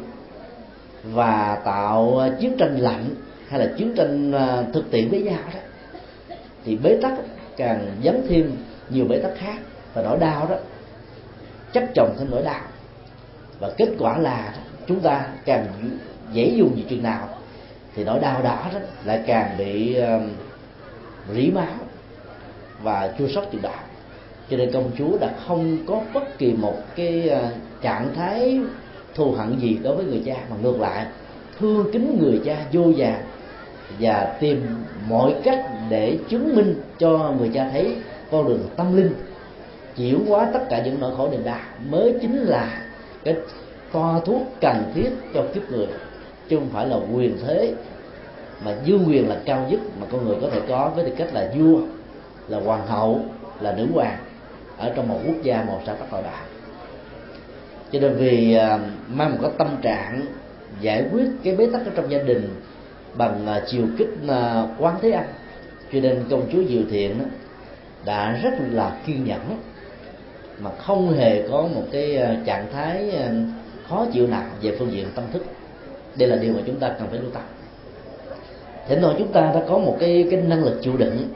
và tạo à, chiến tranh lạnh hay là chiến tranh à, thực tiễn với nhau đó, thì bế tắc càng dấn thêm nhiều bế tắc khác và nỗi đau đó chất chồng thêm nỗi đau. Và kết quả là chúng ta càng dễ dùng gì chừng nào thì nỗi đau đó, đó lại càng bị uh, rỉ máu và chua sót chịu đạo cho nên công chúa đã không có bất kỳ một cái uh, trạng thái thù hận gì đối với người cha mà ngược lại thương kính người cha vô vàng và tìm mọi cách để chứng minh cho người cha thấy con đường tâm linh chuyển hóa tất cả những nỗi khổ niềm đau. Mới chính là cái toa thuốc cần thiết cho kiếp người chứ không phải là quyền thế, mà dương quyền là cao nhất mà con người có thể có, với tư cách là vua, là hoàng hậu, là nữ hoàng ở trong một quốc gia một xã tắc đạo đạo cho nên vì à, mang một cái tâm trạng giải quyết cái bế tắc ở trong gia đình bằng à, chiều kích à, quán thế âm, cho nên công chúa diệu thiện đã rất là kiên nhẫn mà không hề có một cái trạng thái khó chịu nào về phương diện tâm thức đây là điều mà chúng ta cần phải lưu tâm. Thỉnh thoảng chúng ta đã có một cái cái năng lực chịu đựng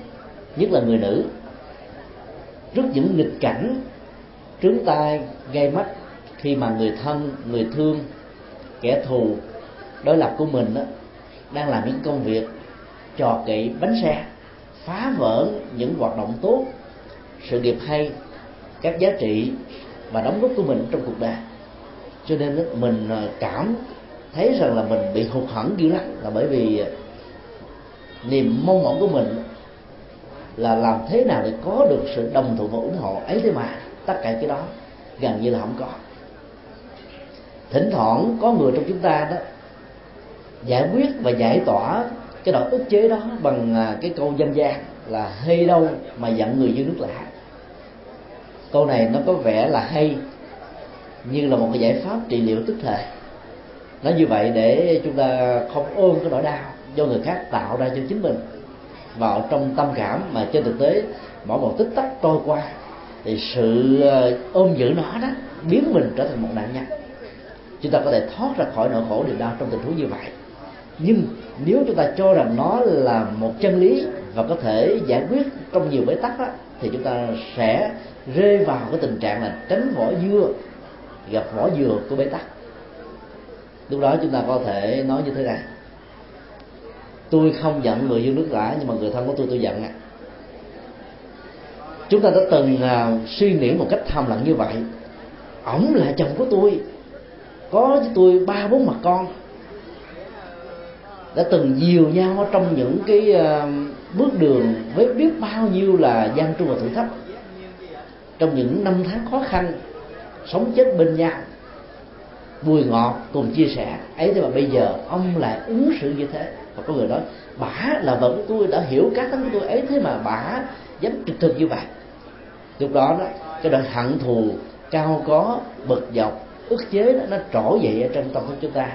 nhất là người nữ. Trước những nghịch cảnh trướng tai gây mắt khi mà người thân người thương kẻ thù đối lập của mình đó, đang làm những công việc trò kỵ bánh xe phá vỡ những hoạt động tốt sự nghiệp hay các giá trị và đóng góp của mình trong cuộc đời. Cho nên mình à, cảm thấy rằng là mình bị hụt hẫng dữ lắm là bởi vì à, niềm mong mỏi của mình là làm thế nào để có được sự đồng thuận và ủng hộ ấy thế mà tất cả cái đó gần như là không có. Thỉnh thoảng có người trong chúng ta đó giải quyết và giải tỏa cái nỗi ức chế đó bằng à, cái câu dân gian là hay đâu mà giận người dưới nước lạ câu này nó có vẻ là hay, như là một cái giải pháp trị liệu tức thời nói như vậy để chúng ta không ôm cái nỗi đau do người khác tạo ra cho chính mình. Vào trong tâm cảm mà trên thực tế mỗi một tích tắc trôi qua thì sự ờ, ôm giữ nó đó biến mình trở thành một nạn nhân. Chúng ta có thể thoát ra khỏi nỗi khổ niềm đau trong tình huống như vậy. Nhưng nếu chúng ta cho rằng nó là một chân lý và có thể giải quyết trong nhiều bế tắc đó, thì chúng ta sẽ rơi vào cái tình trạng là tránh vỏ dưa gặp vỏ dừa của bế tắc lúc đó chúng ta có thể nói như thế này. Tôi không giận người dương nước lã nhưng mà người thân của tôi tôi giận ạ. Chúng ta đã từng uh, suy nghĩ một cách thầm lặng như vậy. Ổng là chồng của tôi có với tôi ba bốn mặt con. Đã từng dìu nhau trong những cái uh, bước đường với biết bao nhiêu là gian truân và thử thách. Trong những năm tháng khó khăn sống chết bên nhau vui ngọt cùng chia sẻ ấy thế mà bây giờ ông lại ứng xử như thế? Và có người nói bả là vợ của tôi đã hiểu cá tính của tôi ấy thế mà bả dám trực thực như vậy? Lúc đó đó cái đoạn hận thù cao có bực dọc ức chế đó, nó trỗi dậy ở trong tâm thức chúng ta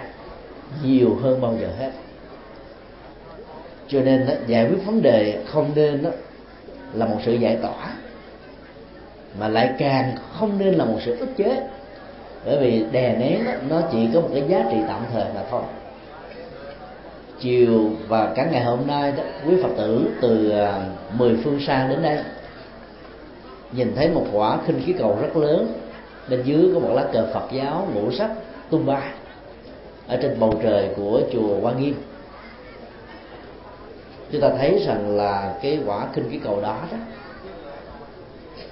nhiều hơn bao giờ hết. Cho nên đó, giải quyết vấn đề không nên đó, là một sự giải tỏa mà lại càng không nên là một sự ức chế bởi vì đè nén đó, nó chỉ có một cái giá trị tạm thời mà thôi. Chiều và cả ngày hôm nay đó quý phật tử từ à, mười phương xa đến đây nhìn thấy một quả khinh khí cầu rất lớn bên dưới có một lá cờ phật giáo ngũ sắc tung bay ở trên bầu trời của chùa Hoa Nghiêm. Chúng ta thấy rằng là cái quả khinh khí cầu đó đó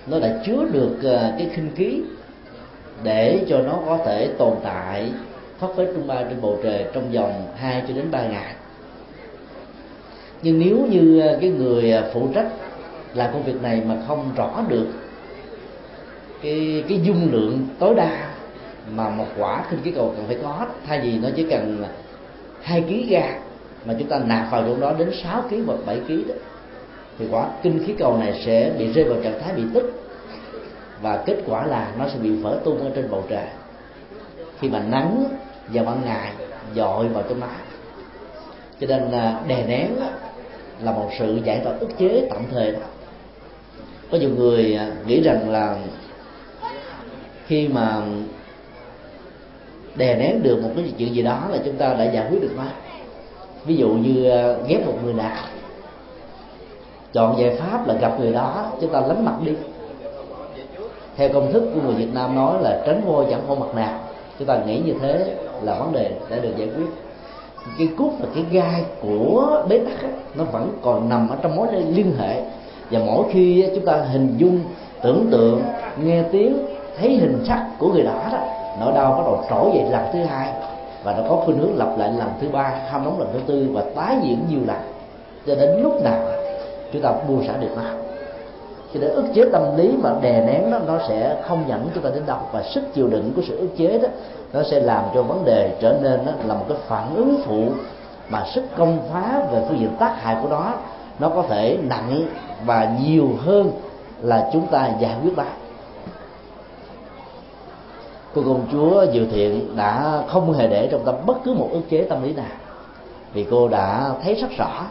nó đã chứa được à, cái khinh khí để cho nó có thể tồn tại, thoát phới tung bay trên bầu trời trong vòng 2 cho đến 3 ngày. Nhưng nếu như ờ, cái người ờ, phụ trách làm công việc này mà không rõ được cái cái dung lượng tối đa mà một quả khinh khí cầu cần phải có, thay vì nó chỉ cần hai kg ga mà chúng ta nạp vào chỗ đó đến 6 kg hoặc 7 kg đó, thì quả kinh khí cầu này sẽ bị rơi vào trạng thái bị tức và kết quả là nó sẽ bị vỡ tung ở trên bầu trời. Khi mà nắng vào ban ngày dội vào trong nó cho nên là đè nén là một sự giải tỏa ức chế tạm thời có nhiều người à, nghĩ rằng là khi mà đè nén được một cái chuyện gì đó là chúng ta đã giải quyết được nó. Ví dụ như à, ghép một người nào. Chọn giải pháp là gặp người đó, chúng ta lánh mặt đi theo công thức của người Việt Nam nói là tránh voi chẳng hôn mặt nào chúng ta nghĩ như thế là vấn đề đã được giải quyết. Cái cút và cái gai của bế tắc ấy, nó vẫn còn nằm ở trong mối liên hệ. Và mỗi khi chúng ta hình dung tưởng tượng nghe tiếng thấy hình sắc của người đó đó nỗi đau bắt đầu trỗi dậy lần thứ hai. Và nó có khuynh hướng lặp lại lần thứ ba ham nóng lần thứ tư và tái diễn nhiều lần. Cho đến lúc nào chúng ta buông xả được nó cho nên ức chế tâm lý mà đè nén nó nó sẽ không dẫn chúng ta đến đâu. Và sức chịu đựng của sự ức chế đó, nó sẽ làm cho vấn đề trở nên đó là một cái phản ứng phụ mà sức công phá về phương diện tác hại của nó nó có thể nặng và nhiều hơn là chúng ta giải quyết nó cô công chúa Diệu Thiện đã không hề để trong tâm bất cứ một ức chế tâm lý nào, vì cô đã thấy rất rõ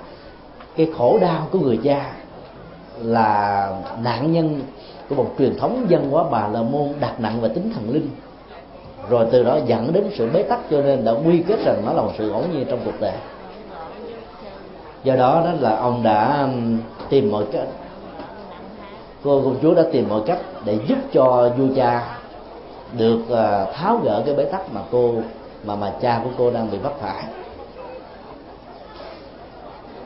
cái khổ đau của người cha là nạn nhân của một truyền thống dân hóa bà la môn đặt nặng về tính thần linh. Rồi từ đó dẫn đến sự bế tắc cho nên đã quy kết rằng nó là một sự ngẫu nhiên trong cuộc đời. Do đó đó là ông đã um, tìm mọi cách, cô công chúa đã tìm mọi cách để giúp cho vua cha được uh, tháo gỡ cái bế tắc mà cô, mà mà cha của cô đang bị vấp phải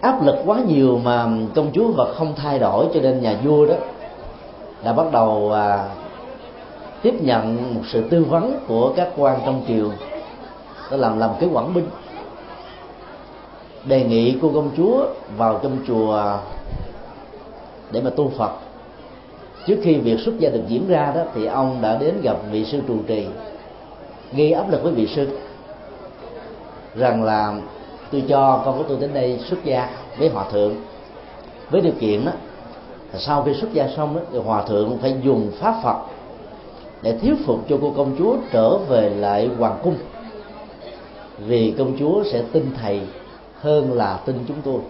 áp lực quá nhiều mà công chúa vật không thay đổi cho nên nhà vua đó đã bắt đầu à, tiếp nhận một sự tư vấn của các quan trong triều đó làm làm cái quản binh. Đề nghị cô công chúa vào trong chùa để mà tu Phật. Trước khi việc xuất gia được diễn ra đó thì ông đã đến gặp vị sư trụ trì gây áp lực với vị sư rằng là tôi cho con của tôi đến đây xuất gia với hòa thượng. Với điều kiện đó sau khi xuất gia xong đó, thì hòa thượng phải dùng pháp phật để thuyết phục cho cô công chúa trở về lại hoàng cung. Vì công chúa sẽ tin thầy hơn là tin chúng tôi.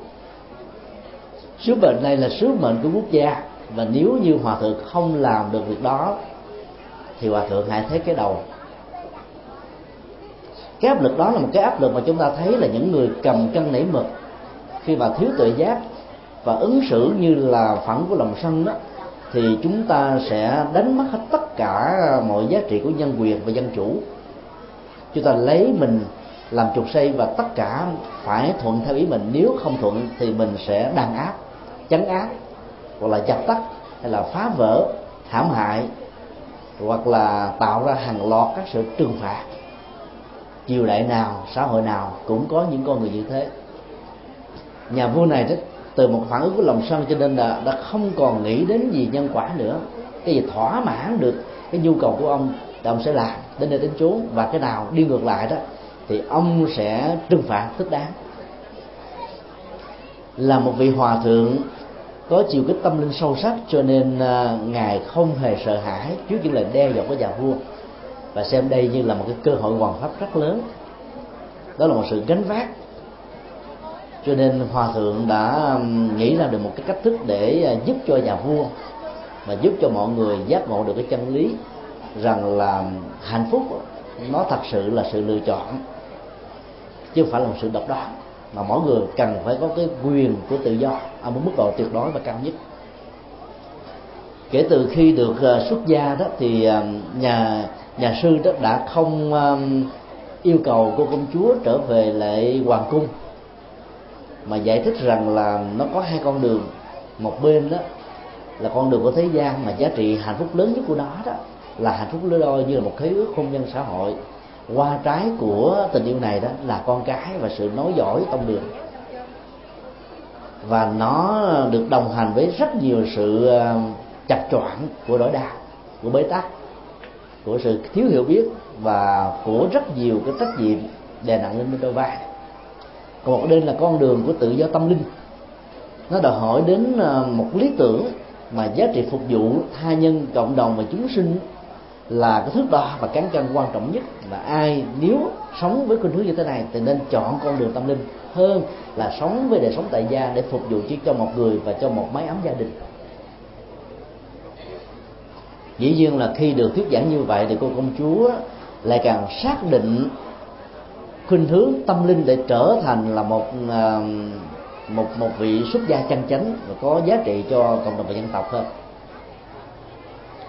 Sứ mệnh này là sứ mệnh của quốc gia và nếu như hòa thượng không làm được việc đó thì hòa thượng hãy thấy cái đầu cái áp lực đó là một cái áp lực mà chúng ta thấy là những người cầm cân nảy mực. Khi mà thiếu tuệ giác và ứng xử như là phẳng của lòng sân đó, thì chúng ta sẽ đánh mất hết tất cả mọi giá trị của nhân quyền và dân chủ. Chúng ta lấy mình làm trục xây và tất cả phải thuận theo ý mình. Nếu không thuận thì mình sẽ đàn áp, chấn áp, hoặc là chặt tắt, hay là phá vỡ hãm hại, hoặc là tạo ra hàng loạt các sự trừng phạt triều đại nào xã hội nào cũng có những con người như thế. Nhà vua này đó từ một phản ứng của lòng sân cho nên là đã không còn nghĩ đến gì nhân quả nữa. Cái gì thỏa mãn được cái nhu cầu của ông thì ông sẽ làm đến nơi đến chốn. Và cái nào đi ngược lại đó thì ông sẽ trừng phạt thích đáng. Là một vị hòa thượng có chiều kích tâm linh sâu sắc cho nên uh, ngài không hề sợ hãi trước những lời đe dọa của nhà vua và xem đây như là một cái cơ hội hoàn pháp rất lớn. Đó là một sự gánh vác. Cho nên hòa thượng đã um, nghĩ ra được một cái cách thức để à, giúp cho nhà vua và giúp cho mọi người giác ngộ được cái chân lý rằng là hạnh phúc nó thật sự là sự lựa chọn, chứ không phải là một sự độc đoán. Mà mỗi người cần phải có cái quyền của tự do ở một mức độ tuyệt đối và cao nhất kể từ khi được ờ, xuất gia đó thì ờ, nhà nhà sư đó đã không ờ, yêu cầu cô công chúa trở về lại hoàng cung, mà giải thích rằng là nó có hai con đường. Một bên đó là con đường của thế gian mà giá trị hạnh phúc lớn nhất của nó đó là hạnh phúc lớn đôi như là một khế ước hôn nhân xã hội. Qua trái của tình yêu này đó là con cái và sự nối dõi tông đường. Và nó được đồng hành với rất nhiều sự chập choạng của nỗi đau của bế tắc, của sự thiếu hiểu biết và của rất nhiều cái trách nhiệm đè nặng lên đôi vai. Còn một bên là con đường của tự do tâm linh. Nó đòi hỏi đến ờ, một lý tưởng mà giá trị phục vụ tha nhân, cộng đồng và chúng sinh là cái thước đo và cán cân quan trọng nhất. Là ai, nếu sống với khuynh hướng như thế này thì nên chọn con đường tâm linh hơn là sống với đời sống tại gia để phục vụ chỉ cho một người và cho một mái ấm gia đình dĩ nhiên là khi được thuyết giảng như vậy thì cô công chúa lại càng xác định khuynh hướng tâm linh để trở thành là một à, một một vị xuất gia chân chánh và có giá trị cho cộng đồng và dân tộc hơn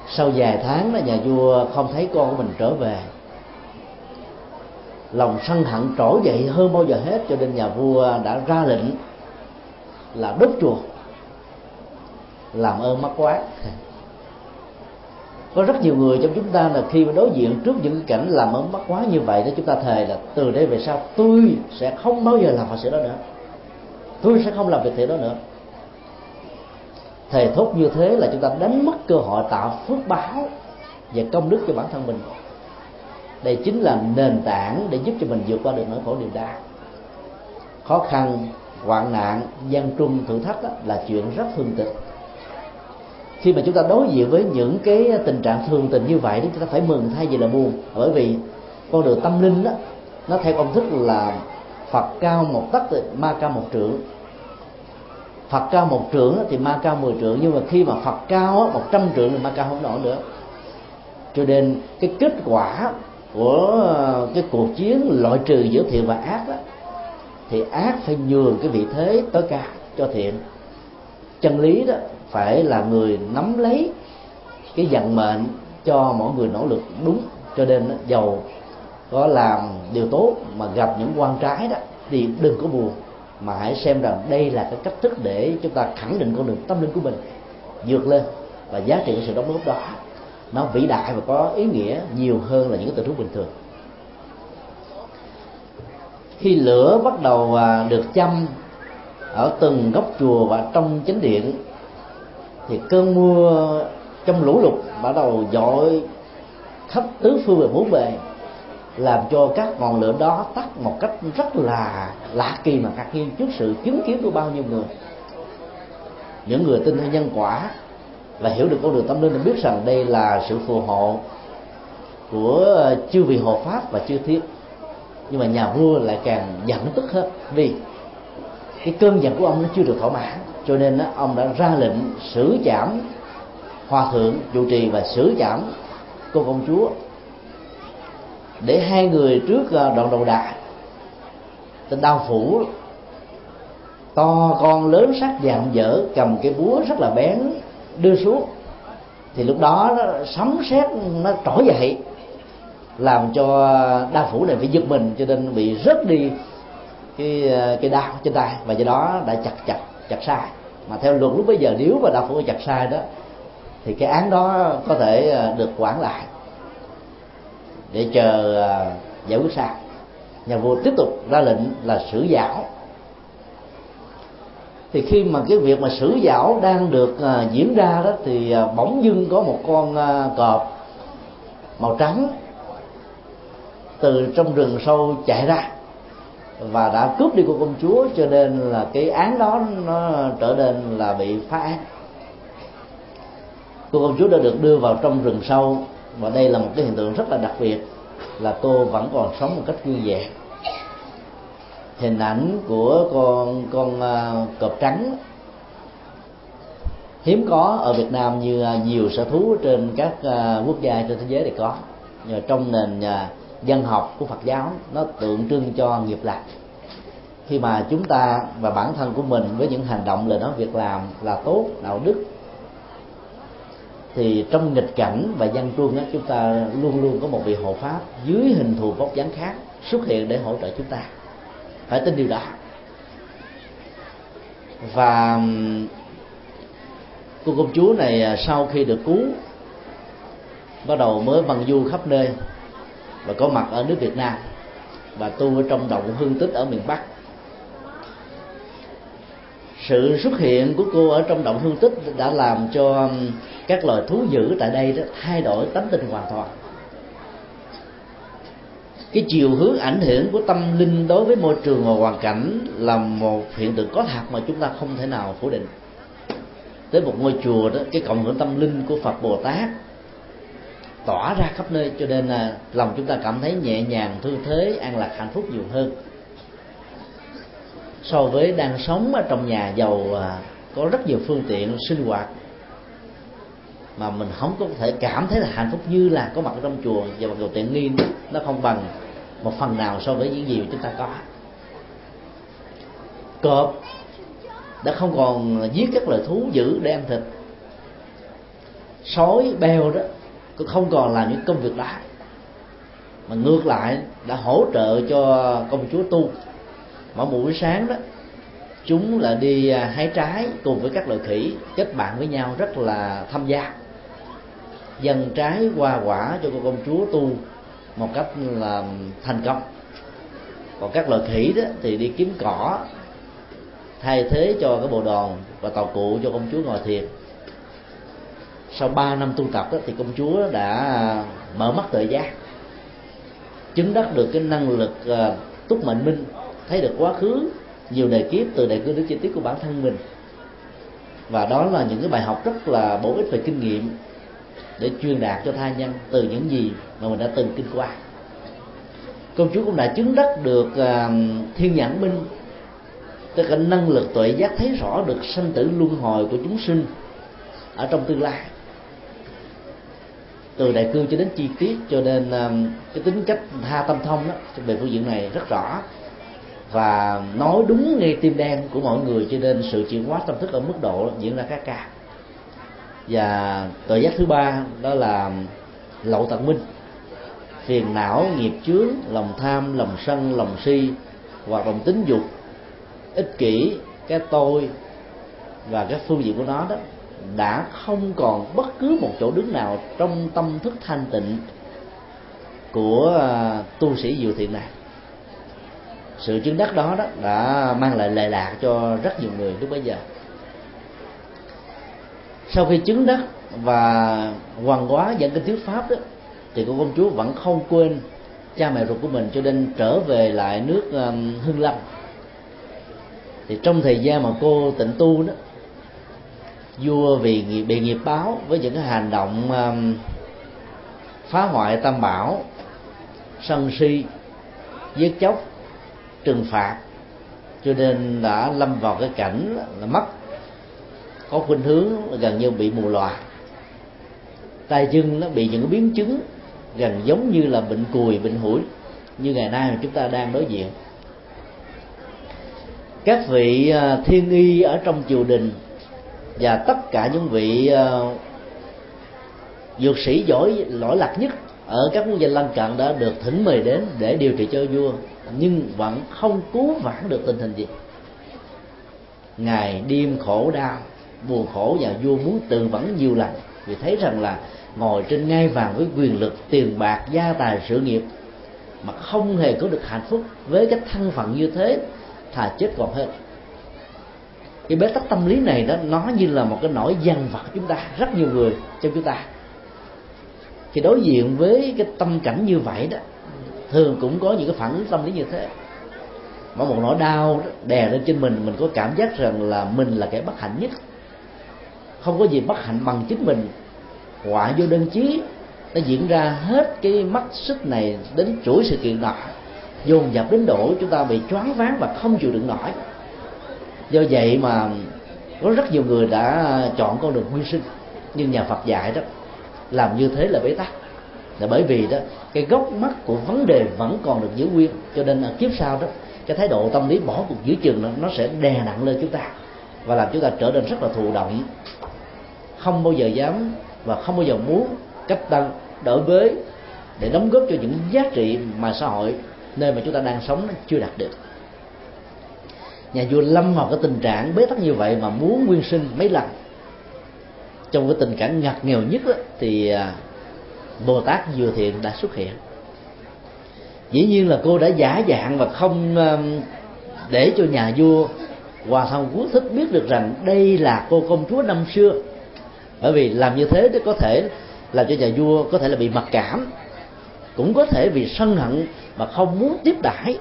sau vài tháng đó, nhà vua không thấy con của mình trở về. Lòng sân hận trỗi dậy hơn bao giờ hết, cho nên nhà vua đã ra lệnh là đốt chùa làm ơn mắc quá có rất nhiều người trong chúng ta là khi mà đối diện trước những cảnh làm ơn mắc quá như vậy đó chúng ta thề là từ đây về sau tôi sẽ không bao giờ làm phật sự đó nữa. Tôi sẽ không làm việc thiện đó nữa. Thề thốt như thế là chúng ta đánh mất cơ hội tạo phước báo và công đức cho bản thân mình. Đây chính là nền tảng để giúp cho mình vượt qua được nỗi khổ niềm đau. Khó khăn hoạn nạn gian trung thử thách đó, là chuyện rất thường tình khi mà chúng ta đối diện với những cái tình trạng thường tình như vậy thì chúng ta phải mừng thay vì là buồn. Bởi vì con đường tâm linh đó, nó theo công thức là Phật cao một tấc thì ma cao một trượng. Phật cao một trượng thì ma cao mười trượng, nhưng mà khi mà Phật cao một trăm trượng thì ma cao không nổi nữa. Cho nên cái kết quả của cái cuộc chiến loại trừ giữa thiện và ác đó, thì ác phải nhường cái vị thế tối cao cho thiện. Chân lý đó phải là người nắm lấy cái vận mệnh cho mỗi người nỗ lực đúng cho nên giàu có làm điều tốt mà gặp những quan trái đó thì đừng có buồn, mà hãy xem rằng đây là cái cách thức để chúng ta khẳng định con đường tâm linh của mình vượt lên và giá trị của sự đóng góp đó nó vĩ đại và có ý nghĩa nhiều hơn là những cái tình huống bình thường. Khi lửa bắt đầu à, được châm ở từng góc chùa và trong chánh điện thì cơn mưa trong lũ lụt bắt đầu dội khắp tứ phương về bốn bề, làm cho các ngọn lửa đó tắt một cách rất là lạ kỳ mà ngạc nhiên trước sự chứng kiến của bao nhiêu người. Những người tin theo nhân quả và hiểu được con đường tâm linh thì biết rằng đây là sự phù hộ của chư vị hộ pháp và chư thiên nhưng mà nhà vua lại càng giận tức hơn vì cái cơn giận của ông nó chưa được thỏa mãn cho nên ông đã ra lệnh xử giảm hòa thượng, trụ trì và xử giảm cô công chúa để hai người trước à, đoạn đầu đà tên đao phủ to con lớn sắc dạng dở cầm cái búa rất là bén đưa xuống. Thì lúc đó nó sấm sét, nó trỗi dậy, làm cho đa phủ này phải giật mình, cho nên bị rớt đi cái à, cái đao trên tay, và do đó đã chặt chặt chặt sai mà theo luật lúc bây giờ nếu mà đạo phật chặt sai đó thì cái án đó có thể à, được quản lại. Để chờ à, giải quyết sao nhà vua tiếp tục ra lệnh là xử giảo. Thì khi mà cái việc mà xử giảo đang được uh, diễn ra đó thì uh, bỗng dưng có một con uh, cọp màu trắng từ trong rừng sâu chạy ra và đã cướp đi cô công chúa cho nên là cái án đó nó trở nên là bị phá án. Cô công chúa đã được đưa vào trong rừng sâu và đây là một cái hiện tượng rất là đặc biệt là cô vẫn còn sống một cách vui vẻ. Hình ảnh của con con uh, cọp trắng hiếm có ở Việt Nam như uh, nhiều sở thú trên các uh, quốc gia trên thế giới thì có. Nhưng trong nền uh, dân học của Phật giáo, nó tượng trưng cho nghiệp lạc. Khi mà chúng ta và bản thân của mình với những hành động lời nói việc làm là tốt, đạo đức, thì trong nghịch cảnh và dân truân chúng ta luôn luôn có một vị hộ pháp dưới hình thù vóc dáng khác xuất hiện để hỗ trợ chúng ta. Phải tin điều đó. Và cô công chúa này à, sau khi được cứu, bắt đầu mới bằng du khắp nơi và có mặt ở nước Việt Nam và tu ở trong động hương tích ở miền Bắc. Sự xuất hiện của cô ở trong động hương tích đã làm cho um, các loài thú dữ tại đây đó thay đổi tánh tình hoàn toàn. Cái chiều hướng ảnh hưởng của tâm linh đối với môi trường và hoàn cảnh là một hiện tượng có thật mà chúng ta không thể nào phủ định. Tới một ngôi chùa đó, cái cộng hưởng tâm linh của phật bồ tát tỏa ra khắp nơi, cho nên là lòng chúng ta cảm thấy nhẹ nhàng, thư thế, an lạc, hạnh phúc nhiều hơn. So với đang sống ở trong nhà giàu à, có rất nhiều phương tiện sinh hoạt, mà mình không có thể cảm thấy là hạnh phúc như là có mặt ở trong chùa và mặc dù tiện nghi, nó không bằng một phần nào so với những gì mà chúng ta có. Cọp đã không còn giết các loài thú dữ để ăn thịt. Sói, beo đó cũng không còn làm những công việc đó. Mà ngược lại, đã hỗ trợ cho công chúa tu. Mỗi buổi sáng đó, chúng là đi à, hái trái cùng với các loài khỉ, kết bạn với nhau rất là tham gia. Dâng trái hoa quả cho cô công chúa tu một cách là thành công. Còn các loài khỉ đó thì đi kiếm cỏ, thay thế cho cái bộ đòn và tàu cụ cho công chúa ngồi thiền sau 3 năm tu tập đó, thì công chúa đã à, mở mắt tự giác chứng đắc được cái năng lực à, túc mệnh minh thấy được quá khứ nhiều đề kiếp từ đề cư đến chi tiết của bản thân mình. Và đó là những cái bài học rất là bổ ích về kinh nghiệm để truyền đạt cho tha nhân từ những gì mà mình đã từng kinh qua. Công chúa cũng đã chứng đắc được à, thiên nhãn minh tức là năng lực tuệ giác thấy rõ được sanh tử luân hồi của chúng sinh ở trong tương lai từ đại cương cho đến chi tiết cho nên um, cái tính cách tha tâm thông đó về phương diện này rất rõ. Và nói đúng ngay tim đen của mọi người cho nên sự chuyển hóa tâm thức ở mức độ diễn ra khá cao. Và tội giác thứ ba đó là um, lậu tận minh. Phiền não nghiệp chướng lòng tham lòng sân lòng si hoạt động tính dục ích kỷ cái tôi và các phương diện của nó đó đã không còn bất cứ một chỗ đứng nào trong tâm thức thanh tịnh của à, tu sĩ diệu thiện này. Sự chứng đắc đó đó đã mang lại lệ lạc cho rất nhiều người lúc bấy giờ. Sau khi chứng đắc và hoàn hóa dẫn kinh thuyết pháp đó, thì cô công chúa vẫn không quên cha mẹ ruột của mình cho nên trở về lại nước hưng lâm. Thì trong thời gian mà cô tịnh tu đó vua vì nghiệp, bị nghiệp báo với những cái hành động um, phá hoại tam bảo sân si giết chóc trừng phạt. Cho nên đã lâm vào cái cảnh là mất có khuynh hướng gần như bị mù lòa tay chân nó bị những biến chứng gần giống như là bệnh cùi bệnh hủi như ngày nay mà chúng ta đang đối diện. Các vị uh, thiên y ở trong triều đình và tất cả những vị uh, dược sĩ giỏi lỗi lạc nhất ở các quốc gia lân cận đã được thỉnh mời đến để điều trị cho vua nhưng vẫn không cứu vãn được tình hình gì. Ngày đêm khổ đau buồn khổ và vua muốn từ vẫn nhiều lần vì thấy rằng là ngồi trên ngai vàng với quyền lực tiền bạc gia tài sự nghiệp mà không hề có được hạnh phúc với cái thân phận như thế thà chết còn hơn cái bế tắc tâm lý này đó nó như là một cái nỗi dằn vặt chúng ta rất nhiều người trong chúng ta. Thì đối diện với cái tâm cảnh như vậy đó thường cũng có những cái phản ứng tâm lý như thế. Mà một nỗi đau đó, đè lên trên mình mình có cảm giác rằng là mình là kẻ bất hạnh nhất. Không có gì bất hạnh bằng chính mình. Họa vô đơn chí nó diễn ra hết cái mắt xích này đến chuỗi sự kiện nọ dồn dập đến độ chúng ta bị choáng váng và không chịu đựng nổi do vậy mà có rất nhiều người đã chọn con đường nguyên sinh nhưng nhà Phật dạy đó làm như thế là bế tắc. Là bởi vì đó cái gốc mắt của vấn đề vẫn còn được giữ nguyên cho nên là kiếp sau đó cái thái độ tâm lý bỏ cuộc giữa chừng nó, nó sẽ đè nặng lên chúng ta và làm chúng ta trở nên rất là thụ động. Không bao giờ dám và không bao giờ muốn cách tăng đổi với để đóng góp cho những giá trị mà xã hội nơi mà chúng ta đang sống chưa đạt được nhà vua lâm vào cái tình trạng bế tắc như vậy mà muốn nguyên sinh mấy lần. Trong cái tình cảnh ngặt nghèo nhất đó, thì à, bồ tát vừa thiện đã xuất hiện. Dĩ nhiên là cô đã giả dạng và không để cho nhà vua hòa thân quốc thích biết được rằng đây là cô công chúa năm xưa. Bởi vì làm như thế để có thể làm cho nhà vua có thể là bị mặc cảm cũng có thể vì sân hận mà không muốn tiếp đãi.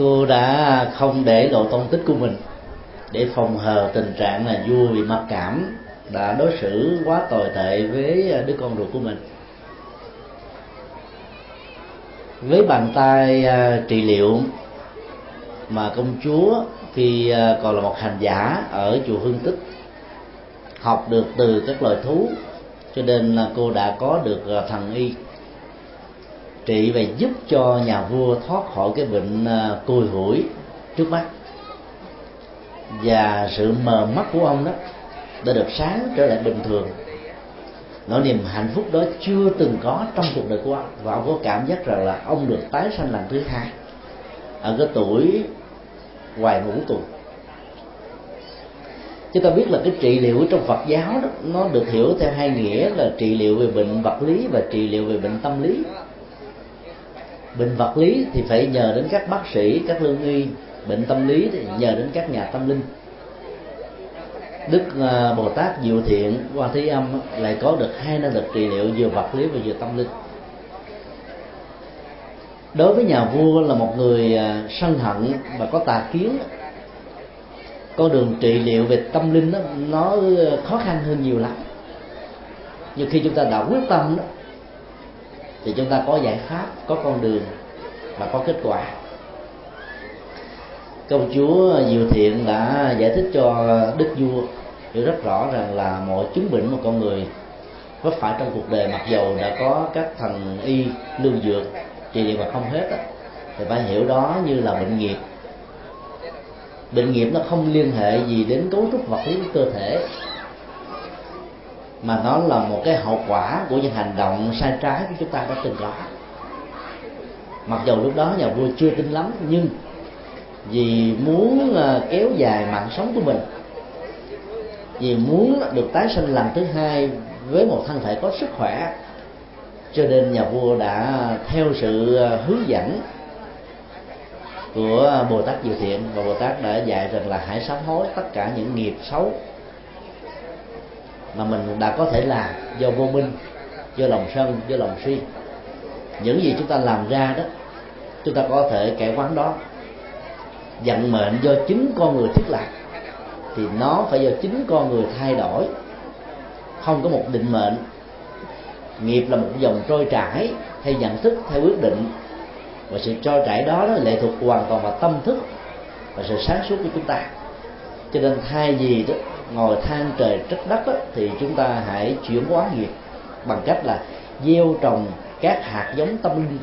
Cô đã không để lộ tôn tích của mình để phòng hờ tình trạng là vua bị mặc cảm, đã đối xử quá tồi tệ với đứa con ruột của mình. Với bàn tay à, trị liệu mà công chúa khi à, còn là một hành giả ở chùa Hương Tích, học được từ các loài thú, cho nên là cô đã có được à, thần y trị và giúp cho nhà vua thoát khỏi cái bệnh à, cùi hủi trước mắt. Và sự mờ mắt của ông đó đã được sáng trở lại bình thường. Nỗi niềm hạnh phúc đó chưa từng có trong cuộc đời của ông. Và ông có cảm giác rằng là ông được tái sanh lần thứ hai ở cái tuổi ngoài ngũ tuổi. chúng ta biết là cái trị liệu trong Phật giáo đó, nó được hiểu theo hai nghĩa là trị liệu về bệnh vật lý và trị liệu về bệnh tâm lý bệnh vật lý thì phải nhờ đến các bác sĩ các lương y bệnh tâm lý thì nhờ đến các nhà tâm linh. Đức à, bồ tát diệu thiện quan thế âm lại có được hai năng lực trị liệu vừa vật lý và vừa tâm linh. Đối với nhà vua là một người à, sân hận và có tà kiến. Con đường trị liệu về tâm linh đó, nó khó khăn hơn nhiều lắm. Nhưng khi chúng ta đã quyết tâm đó thì chúng ta có giải pháp, có con đường và có kết quả. Công chúa diệu thiện đã giải thích cho đức vua hiểu rất rõ rằng là mọi chứng bệnh một con người vấp phải trong cuộc đời, mặc dầu đã có các thần y, lương dược, trị liệu mà không hết thì phải hiểu đó như là bệnh nghiệp. Bệnh nghiệp nó không liên hệ gì đến cấu trúc vật lý của cơ thể mà nó là một cái hậu quả của những hành động sai trái của chúng ta đã từng có. Mặc dù lúc đó nhà vua chưa tin lắm, nhưng vì muốn ờ, kéo dài mạng sống của mình, vì muốn được tái sinh lần thứ hai với một thân thể có sức khỏe, cho nên nhà vua đã theo sự ờ, hướng dẫn của Bồ Tát Diệu Thiện. Và Bồ Tát đã dạy rằng là hãy sám hối tất cả những nghiệp xấu mà mình đã có thể làm do vô minh do lòng sân do lòng si. Những gì chúng ta làm ra đó chúng ta có thể kẻ quán đó vận mệnh do chính con người thiết lập thì nó phải do chính con người thay đổi. Không có một định mệnh. Nghiệp là một dòng trôi chảy theo nhận thức theo quyết định. Và sự trôi trải đó, nó lệ thuộc hoàn toàn vào tâm thức và sự sáng suốt của chúng ta. Cho nên thay vì đó ngồi than trời trách đất đó, thì chúng ta hãy chuyển hóa nghiệp bằng cách là gieo trồng các hạt giống tâm linh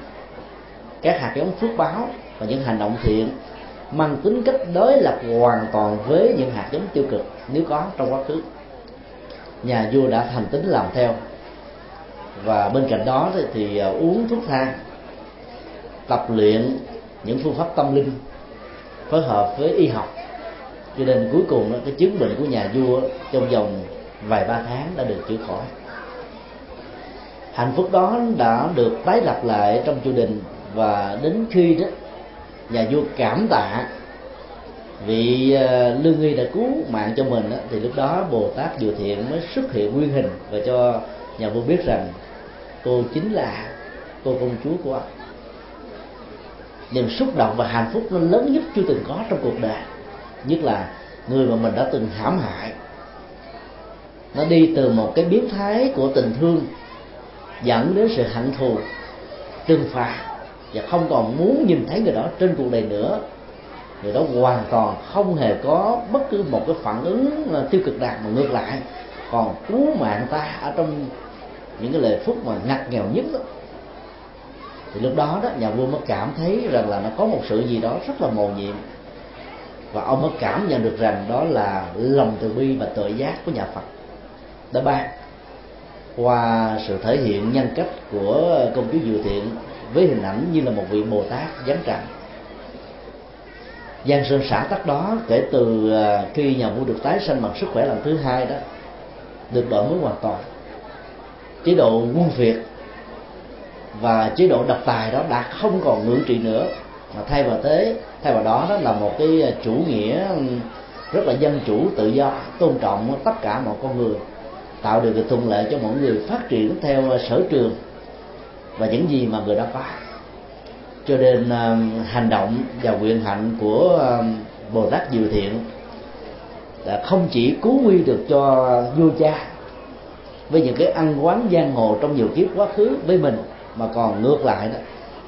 các hạt giống phước báo và những hành động thiện mang tính cách đối lập hoàn toàn với những hạt giống tiêu cực nếu có trong quá khứ. Nhà vua đã thành tính làm theo. Và bên cạnh đó thì, thì à, uống thuốc thang tập luyện những phương pháp tâm linh phối hợp với y học cho nên cuối cùng đó, cái chứng bệnh của nhà vua trong vòng vài ba tháng đã được chữa khỏi. Hạnh phúc đó đã được tái lập lại trong triều đình và đến khi đó nhà vua cảm tạ vị ờ, lương nghi đã cứu mạng cho mình đó, thì lúc đó bồ tát diệu thiện mới xuất hiện nguyên hình và cho nhà vua biết rằng cô chính là cô công chúa của ông niềm xúc động và hạnh phúc nó lớn nhất chưa từng có trong cuộc đời nhất là người mà mình đã từng hãm hại. Nó đi từ một cái biến thái của tình thương, dẫn đến sự hận thù, trừng phạt, và không còn muốn nhìn thấy người đó trên cuộc đời nữa. Người đó hoàn toàn không hề có bất cứ một cái phản ứng ờ, tiêu cực nào mà ngược lại. Còn cứu mạng ta ở trong những cái lời phúc mà ngặt nghèo nhất đó. thì lúc đó đó, nhà vua mới cảm thấy rằng là nó có một sự gì đó rất là mầu nhiệm và ông mới cảm nhận được rằng đó là lòng từ bi và tự giác của nhà Phật. Đã ban qua sự thể hiện nhân cách của công chúa Diệu Thiện với hình ảnh như là một vị Bồ Tát giáng trần Giang Sơn xã tắc đó kể từ à, khi nhà vua được tái sanh bằng sức khỏe lần thứ hai đó, được đổi mới hoàn toàn. Chế độ quân việt và chế độ độc tài đó đã không còn ngưỡng trị nữa, mà thay vào thế thay vào đó đó là một cái à, chủ nghĩa rất là dân chủ tự do tôn trọng tất cả mọi con người tạo điều kiện thuận lợi cho mọi người phát triển theo à, sở trường và những gì mà người đó có. Cho nên uh, hành động và nguyện hạnh của uh, bồ tát diệu thiện là không chỉ cứu nguy được cho vua cha với những cái ăn quán giang hồ trong nhiều kiếp quá khứ với mình mà còn ngược lại đó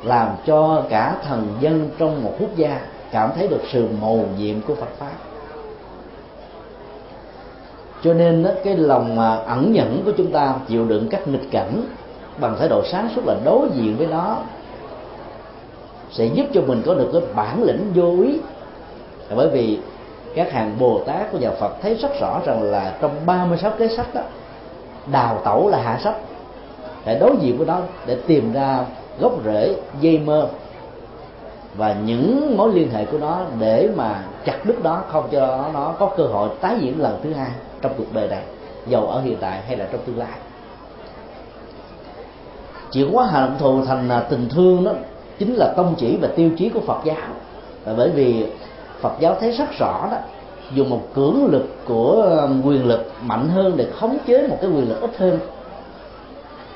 làm cho cả thần dân trong một quốc gia cảm thấy được sự mầu nhiệm của Phật pháp. Cho nên cái lòng ẩn nhẫn của chúng ta chịu đựng các nghịch cảnh bằng thái độ sáng suốt là đối diện với nó sẽ giúp cho mình có được cái bản lĩnh vô ý. Bởi vì các hàng Bồ Tát của nhà Phật thấy rất rõ rằng là trong 36 cái sách đó, đào tẩu là hạ sách, để đối diện với nó, để tìm ra gốc rễ, dây mơ và những mối liên hệ của nó để mà chặt đứt đó không cho nó có cơ hội tái diễn lần thứ hai trong cuộc đời này, dầu ở hiện tại hay là trong tương lai. Chuyển hóa hận thù thành à, tình thương đó chính là tông chỉ và tiêu chí của Phật giáo. Và bởi vì Phật giáo thấy rất rõ đó, dùng một cưỡng lực của à, quyền lực mạnh hơn để khống chế một cái quyền lực ít hơn,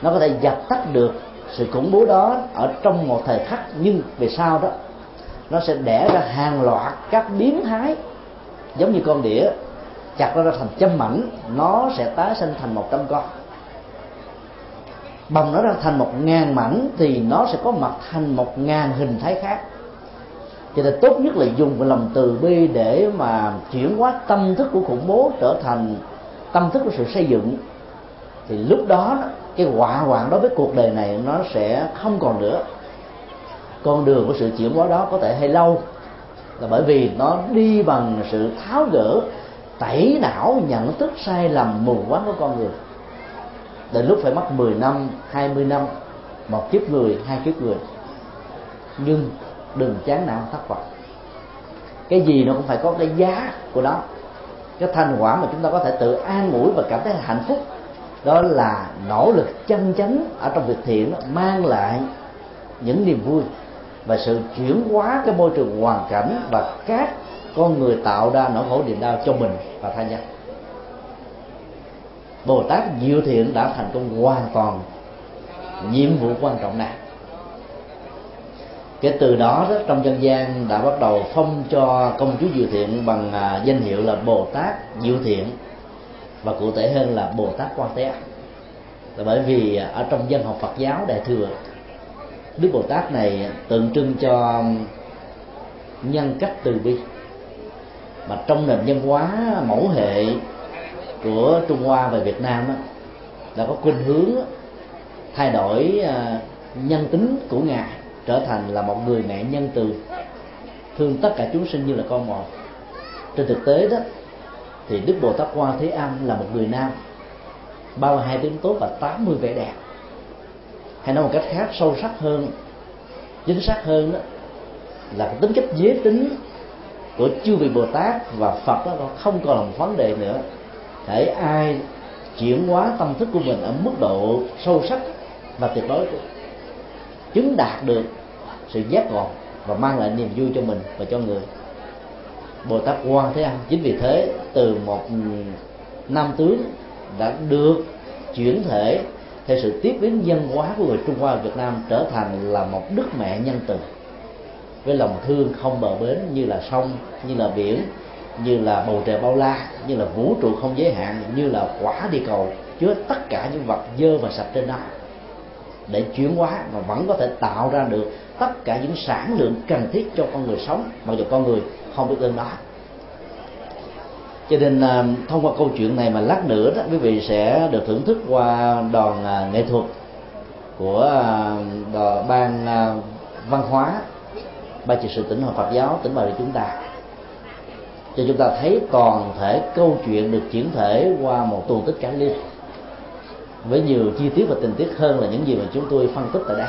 nó có thể dập tắt được sự khủng bố đó ở trong một thời khắc, nhưng về sau đó, nó sẽ đẻ ra hàng loạt các biến thái, giống như con đĩa, chặt nó ra thành trăm mảnh, nó sẽ tái sinh thành một trăm con. Bồng nó ra thành một ngàn mảnh thì nó sẽ có mặt thành một ngàn hình thái khác. Cho nên tốt nhất là dùng cái lòng từ bi để mà chuyển hóa tâm thức của khủng bố trở thành tâm thức của sự xây dựng. Thì lúc đó cái họa hoạn đối với cuộc đời này nó sẽ không còn nữa. Con đường của sự chuyển hóa đó có thể hay lâu là bởi vì nó đi bằng sự tháo gỡ, tẩy não, nhận thức sai lầm, mù quáng của con người. Đến lúc phải mất 10 năm 20 năm, một kiếp người, hai kiếp người. Nhưng đừng chán nản thất vọng. Cái gì nó cũng phải có cái giá của nó. Cái thành quả mà chúng ta có thể tự an ủi và cảm thấy hạnh phúc đó là nỗ lực chân chánh ở trong việc thiện đó, mang lại những niềm vui và sự chuyển hóa cái môi trường hoàn cảnh và các con người tạo ra nỗi khổ niềm đau cho mình và tha nhân. Bồ tát diệu thiện đã thành công hoàn toàn nhiệm vụ quan trọng này. Cái từ đó, đó trong dân gian đã bắt đầu phong cho công chúa diệu thiện bằng à, danh hiệu là bồ tát diệu thiện và cụ thể hơn là bồ tát quan thế là bởi vì ở trong dân học phật giáo đại thừa, đức bồ tát này tượng trưng cho nhân cách từ bi. Mà trong nền văn hóa mẫu hệ của trung hoa và việt nam đã có khuynh hướng thay đổi à, nhân tính của ngài, trở thành là một người mẹ nhân từ, thương tất cả chúng sinh như là con một. Trên thực tế đó thì đức bồ tát quan thế âm là một người nam, bao hai tiếng tốt và 80 vẻ đẹp. Hay nói một cách khác, sâu sắc hơn, chính xác hơn đó, là cái tính cách giới tính của chư vị bồ tát và phật đó không còn là một vấn đề nữa. Để ai chuyển hóa tâm thức của mình ở mức độ sâu sắc và tuyệt đối chứng đạt được sự giác ngộ và mang lại niềm vui cho mình và cho người bồ tát quan thế âm chính vì thế, từ một nam tướng đã được chuyển thể theo sự tiếp biến dân hóa của người trung hoa việt nam trở thành là một đức mẹ nhân từ. Với lòng thương không bờ bến như là sông, như là biển, như là bầu trời bao la, như là vũ trụ không giới hạn, như là quả địa cầu chứa tất cả những vật dơ và sạch trên đó. Để chuyển hóa mà vẫn có thể tạo ra được tất cả những sản lượng cần thiết cho con người sống, mặc dù con người không biết ơn đó cho nên à, thông qua câu chuyện này mà lát nữa đó, quý vị sẽ được thưởng thức qua đoàn à, nghệ thuật của à, đoàn ban văn hóa ban trị sự tỉnh hội Phật giáo, tỉnh Bà Rịa chúng ta. Cho chúng ta thấy toàn thể câu chuyện được chuyển thể qua một tuần tích cải liên. Với nhiều chi tiết và tình tiết hơn là những gì mà chúng tôi phân tích tại đây.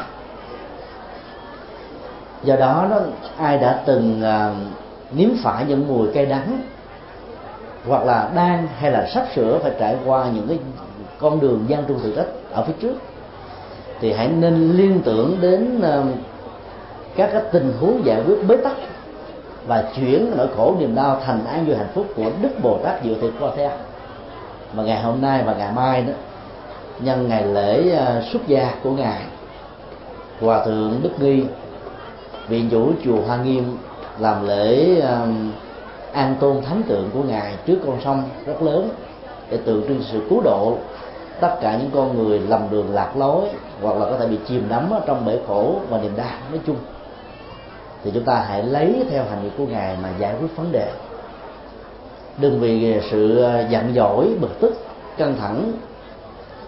Do đó đó, ai đã từng nếm phải những mùi cay đắng, hoặc là đang hay là sắp sửa phải trải qua những cái con đường gian trung thử thách ở phía trước, thì hãy nên liên tưởng đến um, các cái tình huống giải quyết bế tắc và chuyển nỗi khổ niềm đau thành an vui hạnh phúc của đức bồ tát diệu thiện qua thế mà ngày hôm nay và ngày mai đó, nhân ngày lễ uh, xuất gia của ngài, hòa thượng đức nghi, viện chủ chùa Hoa Nghiêm làm lễ um, an tôn thánh tượng của ngài trước con sông rất lớn để tượng trưng sự cứu độ tất cả những con người lầm đường lạc lối hoặc là có thể bị chìm đắm ở trong bể khổ và niềm đau. Nói chung thì chúng ta hãy lấy theo hành vi của ngài mà giải quyết vấn đề. Đừng vì sự ờ, giận dỗi bực tức căng thẳng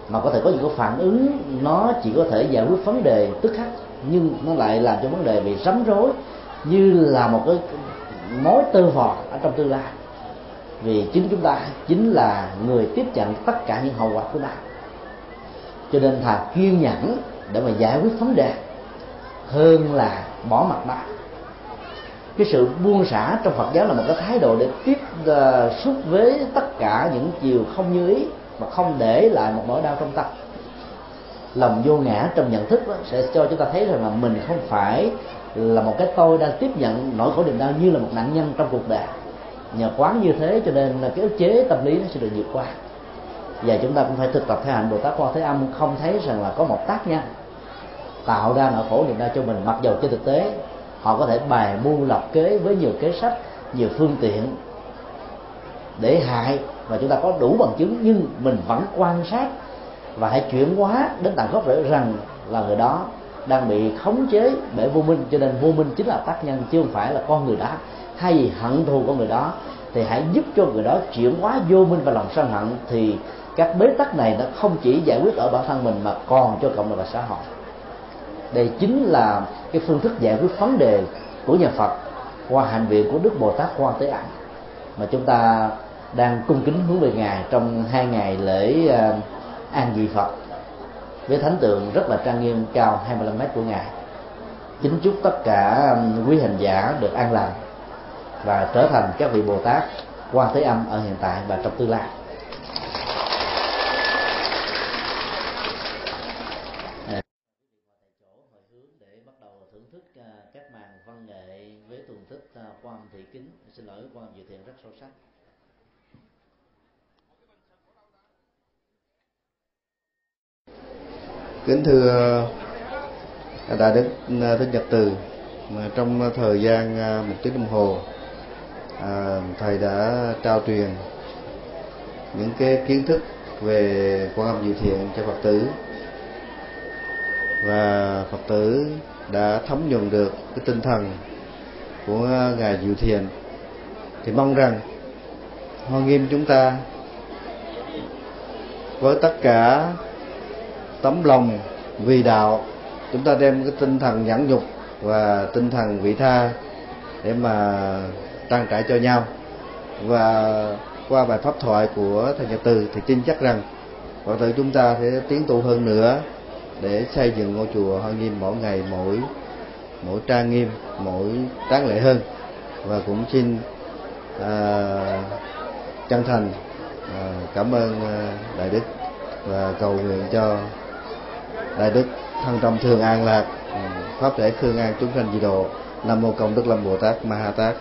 mà có thể có những cái phản ứng nó chỉ có thể giải quyết vấn đề tức khắc nhưng nó lại làm cho vấn đề bị rắm rối như là một cái mối tơ vò ở trong tương lai. Vì chính chúng ta chính là người tiếp nhận tất cả những hậu quả của ta cho nên thà kiên nhẫn để mà giải quyết vấn đề hơn là bỏ mặt ta cái sự buông xả trong Phật giáo là một cái thái độ để tiếp uh, xúc với tất cả những chiều không như ý mà không để lại một nỗi đau trong tâm. Lòng vô ngã trong nhận thức đó sẽ cho chúng ta thấy rằng là mình không phải là một cái tôi đang tiếp nhận nỗi khổ niềm đau như là một nạn nhân trong cuộc đời. Nhờ quán như thế cho nên là cái ức chế tâm lý nó sẽ được vượt qua. Và chúng ta cũng phải thực tập theo hạnh bồ tát quan thế âm, không thấy rằng là có một tác nhân tạo ra nỗi khổ niềm đau cho mình. Mặc dầu trên thực tế, họ có thể bài mưu lập kế với nhiều kế sách, nhiều phương tiện để hại và chúng ta có đủ bằng chứng, nhưng mình vẫn quan sát và hãy chuyển hóa đến tận gốc rễ rằng là người đó đang bị khống chế bởi vô minh, cho nên vô minh chính là tác nhân, chứ không phải là con người đó. Hay vì hận thù con người đó, thì hãy giúp cho người đó chuyển hóa vô minh và lòng sân hận. Thì các bế tắc này nó không chỉ giải quyết ở bản thân mình, mà còn cho cộng đồng và xã hội. Đây chính là cái phương thức giải quyết vấn đề của nhà Phật qua hành viện của Đức Bồ Tát Quan Thế Âm mà chúng ta đang cung kính hướng về ngài trong hai ngày lễ à, an vị Phật với thánh tượng rất là trang nghiêm, cao 25 mét của ngài, kính chúc tất cả um, quý hành giả được an lành và trở thành các vị Bồ Tát quan thế âm ở hiện tại và trong tương lai xin lỗi quan dự thiện rất sâu sắc kính thưa đại đức, thích nhật từ trong thời gian à, một tiếng đồng hồ à, thầy đã trao truyền những cái kiến thức về quan âm diệu thiện cho phật tử. Và phật tử đã thấm nhuần được cái tinh thần của ngài diệu thiện. Thì mong rằng hoa nghiêm chúng ta, với tất cả tấm lòng vì đạo. Chúng ta đem cái tinh thần nhẫn nhục và tinh thần vị tha để mà trang trải cho nhau. Và qua bài pháp thoại của thầy nhật từ thì tin chắc rằng phật tử chúng ta sẽ tiến tu hơn nữa để xây dựng ngôi chùa hoa nghiêm mỗi ngày mỗi mỗi trang nghiêm mỗi tráng lệ hơn. Và cũng xin à, chân thành à, cảm ơn à, đại đức và cầu nguyện cho đại đức thân tâm thường an lạc. Ừ, Pháp thể khương an chúng sanh di độ nam mô công đức lâm bồ tát ma ha tát.